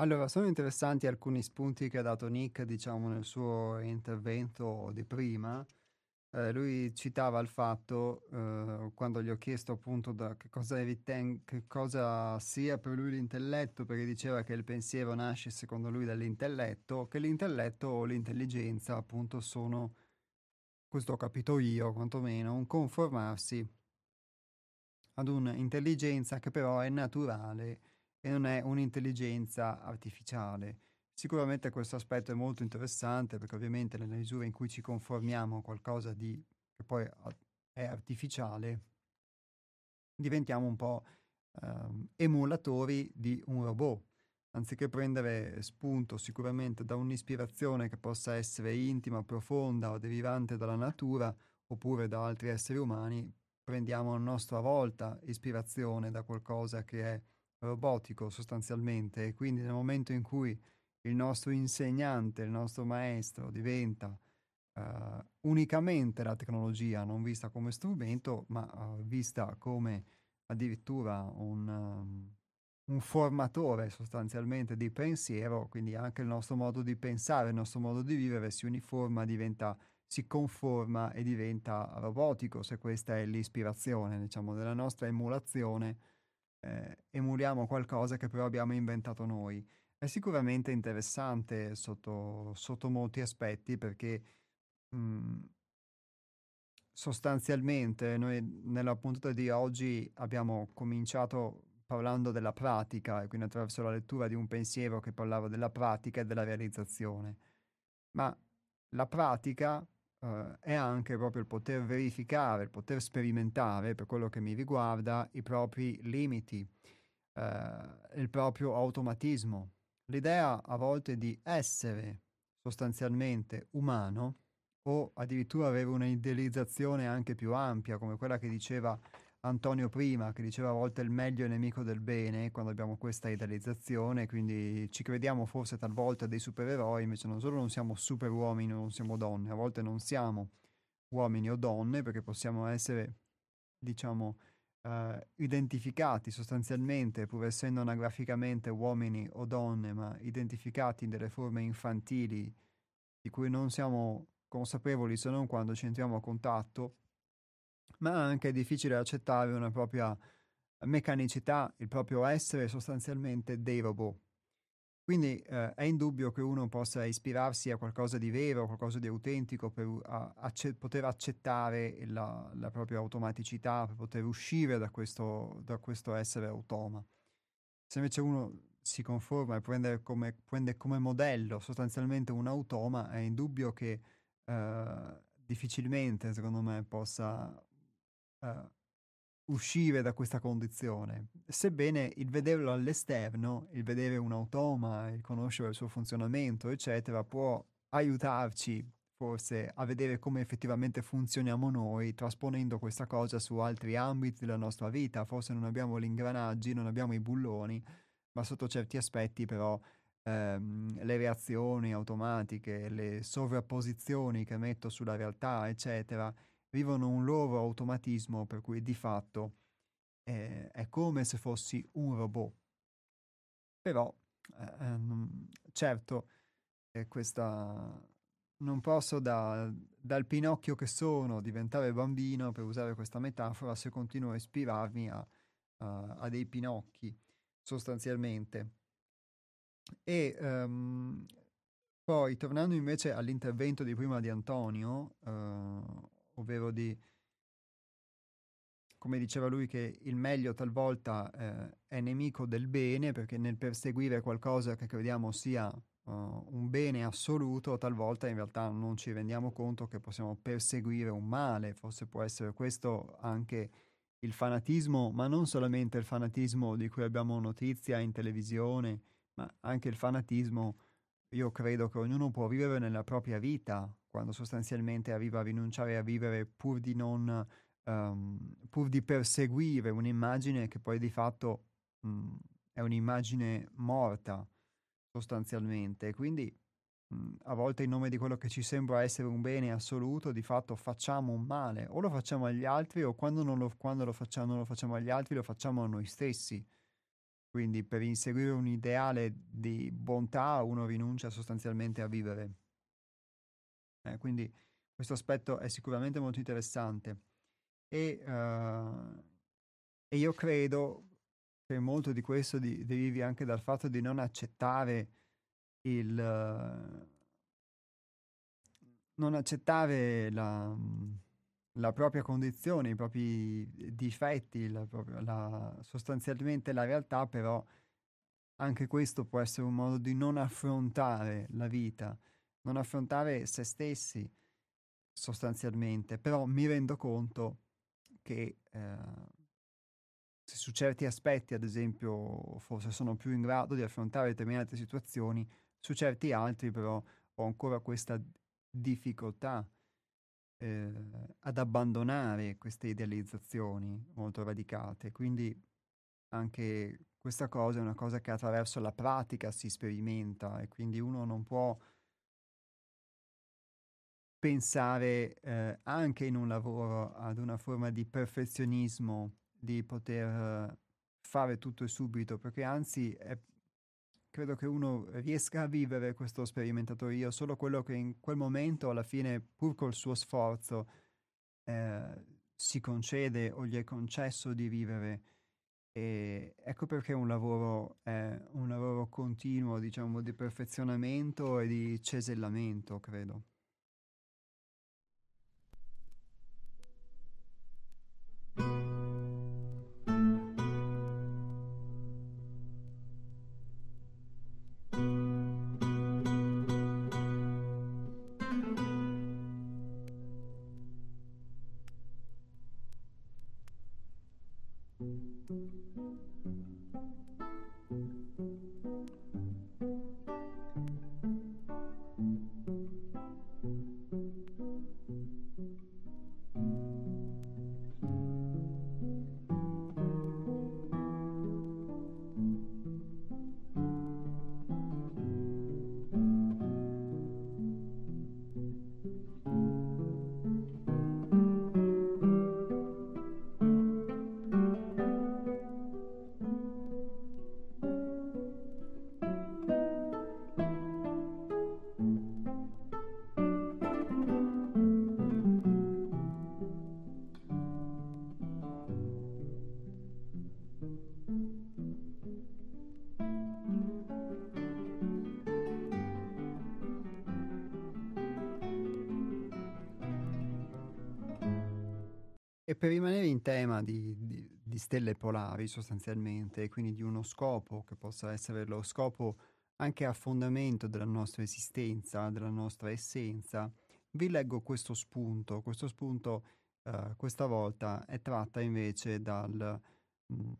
Allora, sono interessanti alcuni spunti che ha dato Nick, diciamo, nel suo intervento di prima. Eh, lui citava il fatto, eh, quando gli ho chiesto appunto da che cosa, riten- che cosa sia per lui l'intelletto, perché diceva che il pensiero nasce secondo lui dall'intelletto, che l'intelletto o l'intelligenza appunto sono, questo ho capito io quantomeno, un conformarsi ad un'intelligenza che però è naturale e non è un'intelligenza artificiale. Sicuramente questo aspetto è molto interessante perché ovviamente nella misura in cui ci conformiamo a qualcosa di, che poi è artificiale, diventiamo un po' uh, emulatori di un robot. Anziché prendere spunto sicuramente da un'ispirazione che possa essere intima, profonda o derivante dalla natura oppure da altri esseri umani, prendiamo a nostra volta ispirazione da qualcosa che è robotico sostanzialmente e quindi nel momento in cui il nostro insegnante, il nostro maestro diventa uh, unicamente la tecnologia, non vista come strumento, ma uh, vista come addirittura un, um, un, formatore sostanzialmente di pensiero, quindi anche il nostro modo di pensare, il nostro modo di vivere si uniforma, diventa, si conforma e diventa robotico, se questa è l'ispirazione, diciamo, della nostra emulazione. Eh, emuliamo qualcosa che però abbiamo inventato noi. È sicuramente interessante sotto, sotto molti aspetti perché mh, mhmm, sostanzialmente noi nella puntata di oggi abbiamo cominciato parlando della pratica e quindi attraverso la lettura di un pensiero che parlava della pratica e della realizzazione. Ma la pratica uh, è anche proprio il poter verificare, il poter sperimentare, per quello che mi riguarda, i propri limiti, uh, il proprio automatismo, l'idea a volte di essere sostanzialmente umano o addirittura avere una idealizzazione anche più ampia, come quella che diceva Antonio prima, che diceva a volte il meglio è nemico del bene, quando abbiamo questa idealizzazione, quindi ci crediamo forse talvolta dei supereroi, invece non solo non siamo super uomini, non siamo donne, a volte non siamo uomini o donne perché possiamo essere, diciamo, uh, identificati sostanzialmente, pur essendo anagraficamente uomini o donne, ma identificati in delle forme infantili di cui non siamo consapevoli se non quando ci entriamo a contatto, ma anche difficile accettare una propria meccanicità, il proprio essere sostanzialmente dei robot. Quindi eh, è indubbio che uno possa ispirarsi a qualcosa di vero, qualcosa di autentico per acce- poter accettare la, la, propria automaticità, per poter uscire da questo, da questo, essere automa. Se invece uno si conforma e prende come, prende come modello sostanzialmente un automa, è indubbio che eh, difficilmente, secondo me, possa eh, uscire da questa condizione, sebbene il vederlo all'esterno, il vedere un automa, il conoscere il suo funzionamento, eccetera, può aiutarci forse a vedere come effettivamente funzioniamo noi, trasponendo questa cosa su altri ambiti della nostra vita. Forse non abbiamo gli ingranaggi, non abbiamo i bulloni, ma sotto certi aspetti però ehm, le reazioni automatiche, le sovrapposizioni che metto sulla realtà, eccetera, vivono un loro automatismo per cui di fatto eh, è come se fossi un robot. Però, eh, ehm, certo, eh, questa non posso da, dal Pinocchio che sono diventare bambino, per usare questa metafora, se continuo a ispirarmi a, a, a dei Pinocchi, sostanzialmente. E um, poi, tornando invece all'intervento di prima di Antonio, uh, ovvero di, come diceva lui, che il meglio talvolta eh, è nemico del bene, perché nel perseguire qualcosa che crediamo sia uh, un bene assoluto, talvolta in realtà non ci rendiamo conto che possiamo perseguire un male, forse può essere questo anche il fanatismo, ma non solamente il fanatismo di cui abbiamo notizia in televisione, ma anche il fanatismo, io credo che ognuno può vivere nella propria vita, quando sostanzialmente arriva a rinunciare a vivere pur di non, um, pur di perseguire un'immagine che poi di fatto mh, è un'immagine morta sostanzialmente. Quindi mh, a volte in nome di quello che ci sembra essere un bene assoluto, di fatto facciamo un male, o lo facciamo agli altri, o quando non lo, quando lo facciamo, non lo facciamo agli altri, lo facciamo a noi stessi. Quindi per inseguire un ideale di bontà uno rinuncia sostanzialmente a vivere. Eh, quindi questo aspetto è sicuramente molto interessante. E, uh, e io credo che molto di questo di, derivi anche dal fatto di non accettare il... Uh, non accettare la, la, propria condizione, i propri difetti, la la, sostanzialmente la realtà, però anche questo può essere un modo di non affrontare la vita non affrontare se stessi sostanzialmente, però mi rendo conto che eh, se su certi aspetti, ad esempio, forse sono più in grado di affrontare determinate situazioni, su certi altri però ho ancora questa difficoltà eh, ad abbandonare queste idealizzazioni molto radicate. Quindi anche questa cosa è una cosa che attraverso la pratica si sperimenta e quindi uno non può pensare eh, anche in un lavoro ad una forma di perfezionismo di poter fare tutto e subito, perché anzi è, credo che uno riesca a vivere questo sperimentatore solo quello che in quel momento, alla fine, pur col suo sforzo, eh, si concede o gli è concesso di vivere. E ecco perché un lavoro è un lavoro continuo, diciamo, di perfezionamento e di cesellamento, credo. Per rimanere in tema di, di, di, stelle polari sostanzialmente, quindi di uno scopo che possa essere lo scopo anche a fondamento della nostra esistenza, della nostra essenza, vi leggo questo spunto. Questo spunto uh, questa volta è tratta invece dal, mh, mm,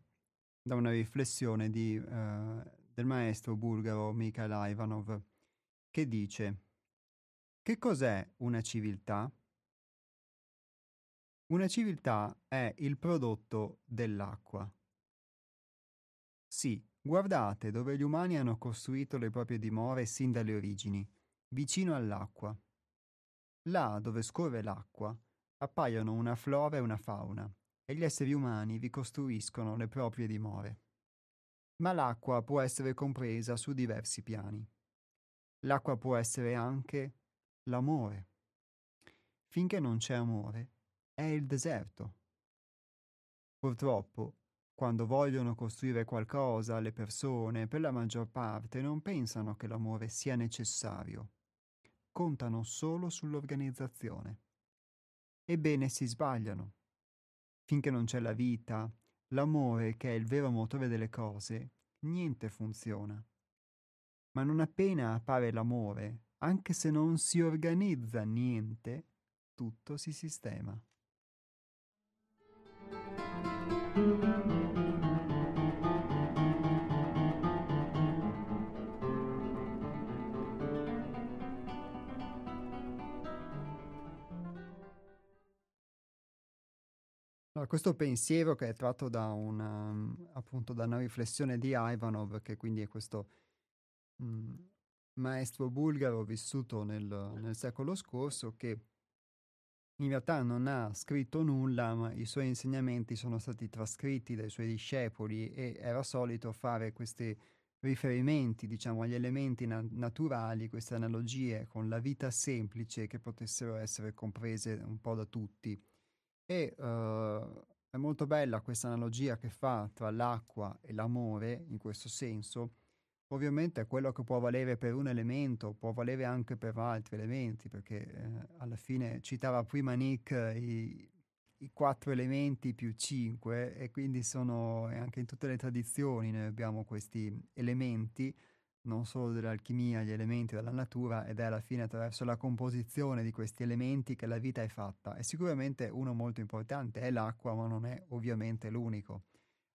da una riflessione di, uh, del maestro bulgaro Mikhail Ivanov che dice che cos'è una civiltà? Una civiltà è il prodotto dell'acqua. Sì, guardate dove gli umani hanno costruito le proprie dimore sin dalle origini, vicino all'acqua. Là dove scorre l'acqua appaiono una flora e una fauna, e gli esseri umani vi costruiscono le proprie dimore. Ma l'acqua può essere compresa su diversi piani. L'acqua può essere anche l'amore. Finché non c'è amore, è il deserto. Purtroppo, quando vogliono costruire qualcosa, le persone, per la maggior parte, non pensano che l'amore sia necessario. Contano solo sull'organizzazione. Ebbene si sbagliano. Finché non c'è la vita, l'amore, che è il vero motore delle cose, niente funziona. Ma non appena appare l'amore, anche se non si organizza niente, tutto si sistema. Allora, questo pensiero che è tratto da una, appunto, da una riflessione di Ivanov, che quindi è questo mh, mm, maestro bulgaro vissuto nel, nel secolo scorso, che in realtà non ha scritto nulla, ma i suoi insegnamenti sono stati trascritti dai suoi discepoli e era solito fare questi riferimenti, diciamo, agli elementi na- naturali, queste analogie con la vita semplice che potessero essere comprese un po' da tutti. E uh, è molto bella questa analogia che fa tra l'acqua e l'amore, in questo senso, Ovviamente quello che può valere per un elemento può valere anche per altri elementi, perché eh, alla fine citava prima Nick i, i, quattro elementi più cinque e quindi sono anche in tutte le tradizioni noi abbiamo questi elementi, non solo dell'alchimia, gli elementi della natura ed è alla fine attraverso la composizione di questi elementi che la vita è fatta e sicuramente uno molto importante è l'acqua, ma non è ovviamente l'unico.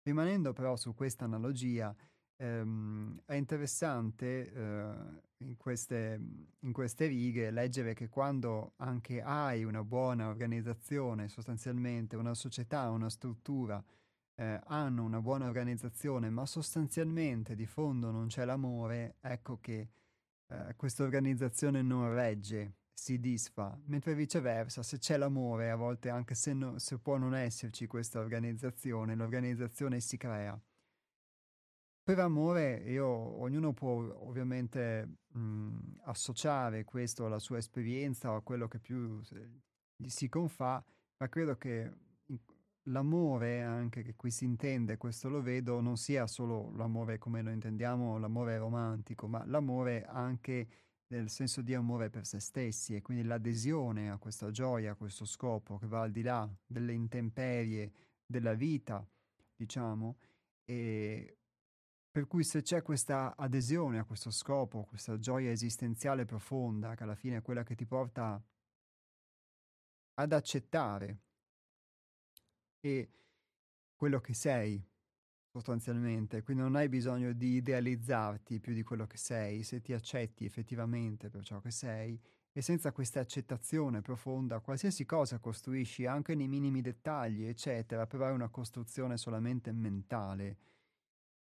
Rimanendo però su questa analogia, ehm, è interessante eh, in, queste, in queste righe leggere che quando anche hai una buona organizzazione, sostanzialmente una società, una struttura, eh, hanno una buona organizzazione, ma sostanzialmente di fondo non c'è l'amore, ecco che eh, questa organizzazione non regge, si disfa, mentre viceversa, se c'è l'amore, a volte anche se, no, se può non esserci questa organizzazione, l'organizzazione si crea. Per amore, io, ognuno può ovviamente mh, associare questo alla sua esperienza o a quello che più gli si confà, ma credo che l'amore anche che qui si intende, questo lo vedo, non sia solo l'amore come lo intendiamo, l'amore romantico, ma l'amore anche nel senso di amore per se stessi e quindi l'adesione a questa gioia, a questo scopo che va al di là delle intemperie della vita, diciamo, e per cui se c'è questa adesione a questo scopo, questa gioia esistenziale profonda, che alla fine è quella che ti porta ad accettare e quello che sei sostanzialmente, quindi non hai bisogno di idealizzarti più di quello che sei, se ti accetti effettivamente per ciò che sei e senza questa accettazione profonda qualsiasi cosa costruisci anche nei minimi dettagli, eccetera, però è una costruzione solamente mentale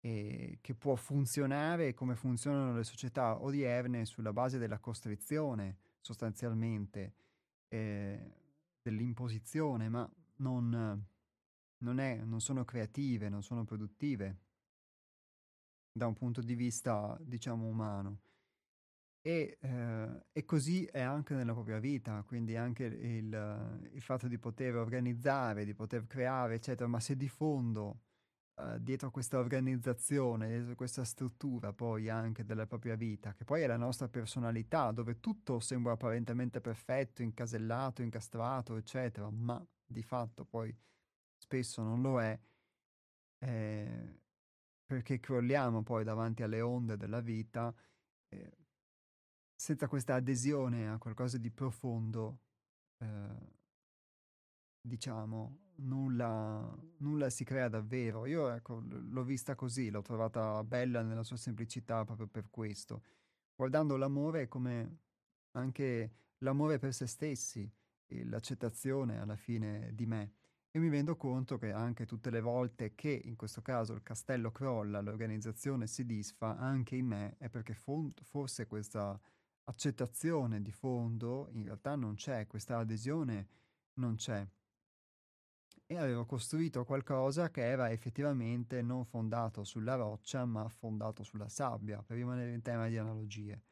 e che può funzionare come funzionano le società odierne sulla base della costrizione sostanzialmente eh, dell'imposizione, ma non non, è, non sono creative, non sono produttive da un punto di vista, diciamo, umano. E, eh, e, così è anche nella propria vita, quindi anche il, il, fatto di poter organizzare, di poter creare, eccetera, ma se di fondo eh, dietro questa organizzazione, dietro questa struttura poi anche della propria vita, che poi è la nostra personalità, dove tutto sembra apparentemente perfetto, incasellato, incastrato, eccetera, ma di fatto poi spesso non lo è, eh, perché crolliamo poi davanti alle onde della vita, eh, senza questa adesione a qualcosa di profondo, eh, diciamo, nulla, nulla, si crea davvero. Io ecco, l'ho vista così, l'ho trovata bella nella sua semplicità proprio per questo, guardando l'amore come anche l'amore per se stessi, l'accettazione alla fine di me e mi rendo conto che anche tutte le volte che in questo caso il castello crolla, l'organizzazione si disfa, anche in me è perché forse questa accettazione di fondo in realtà non c'è, questa adesione non c'è. E avevo costruito qualcosa che era effettivamente non fondato sulla roccia, ma fondato sulla sabbia, per rimanere in tema di analogie.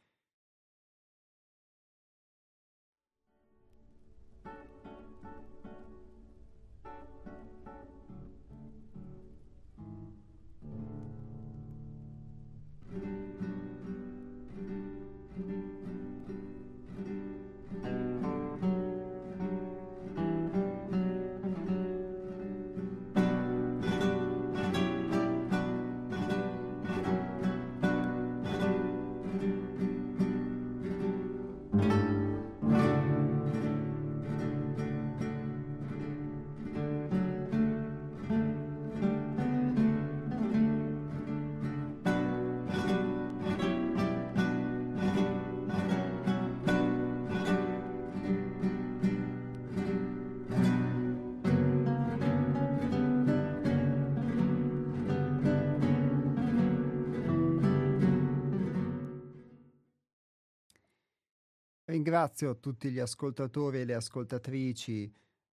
Ringrazio tutti gli ascoltatori e le ascoltatrici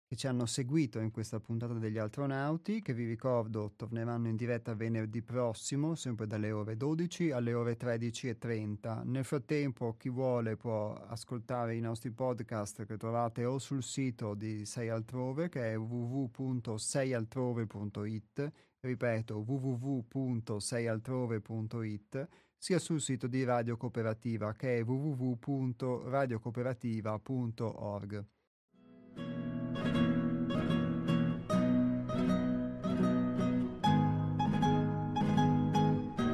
che ci hanno seguito in questa puntata degli astronauti, che vi ricordo torneranno in diretta venerdì prossimo, sempre dalle ore 12 alle ore 13.30. Nel frattempo chi vuole può ascoltare i nostri podcast che trovate o sul sito di Sei Altrove, che è www.seialtrove.it, ripeto www.seialtrove.it, sia sul sito di Radio Cooperativa che è www.radiocooperativa.org.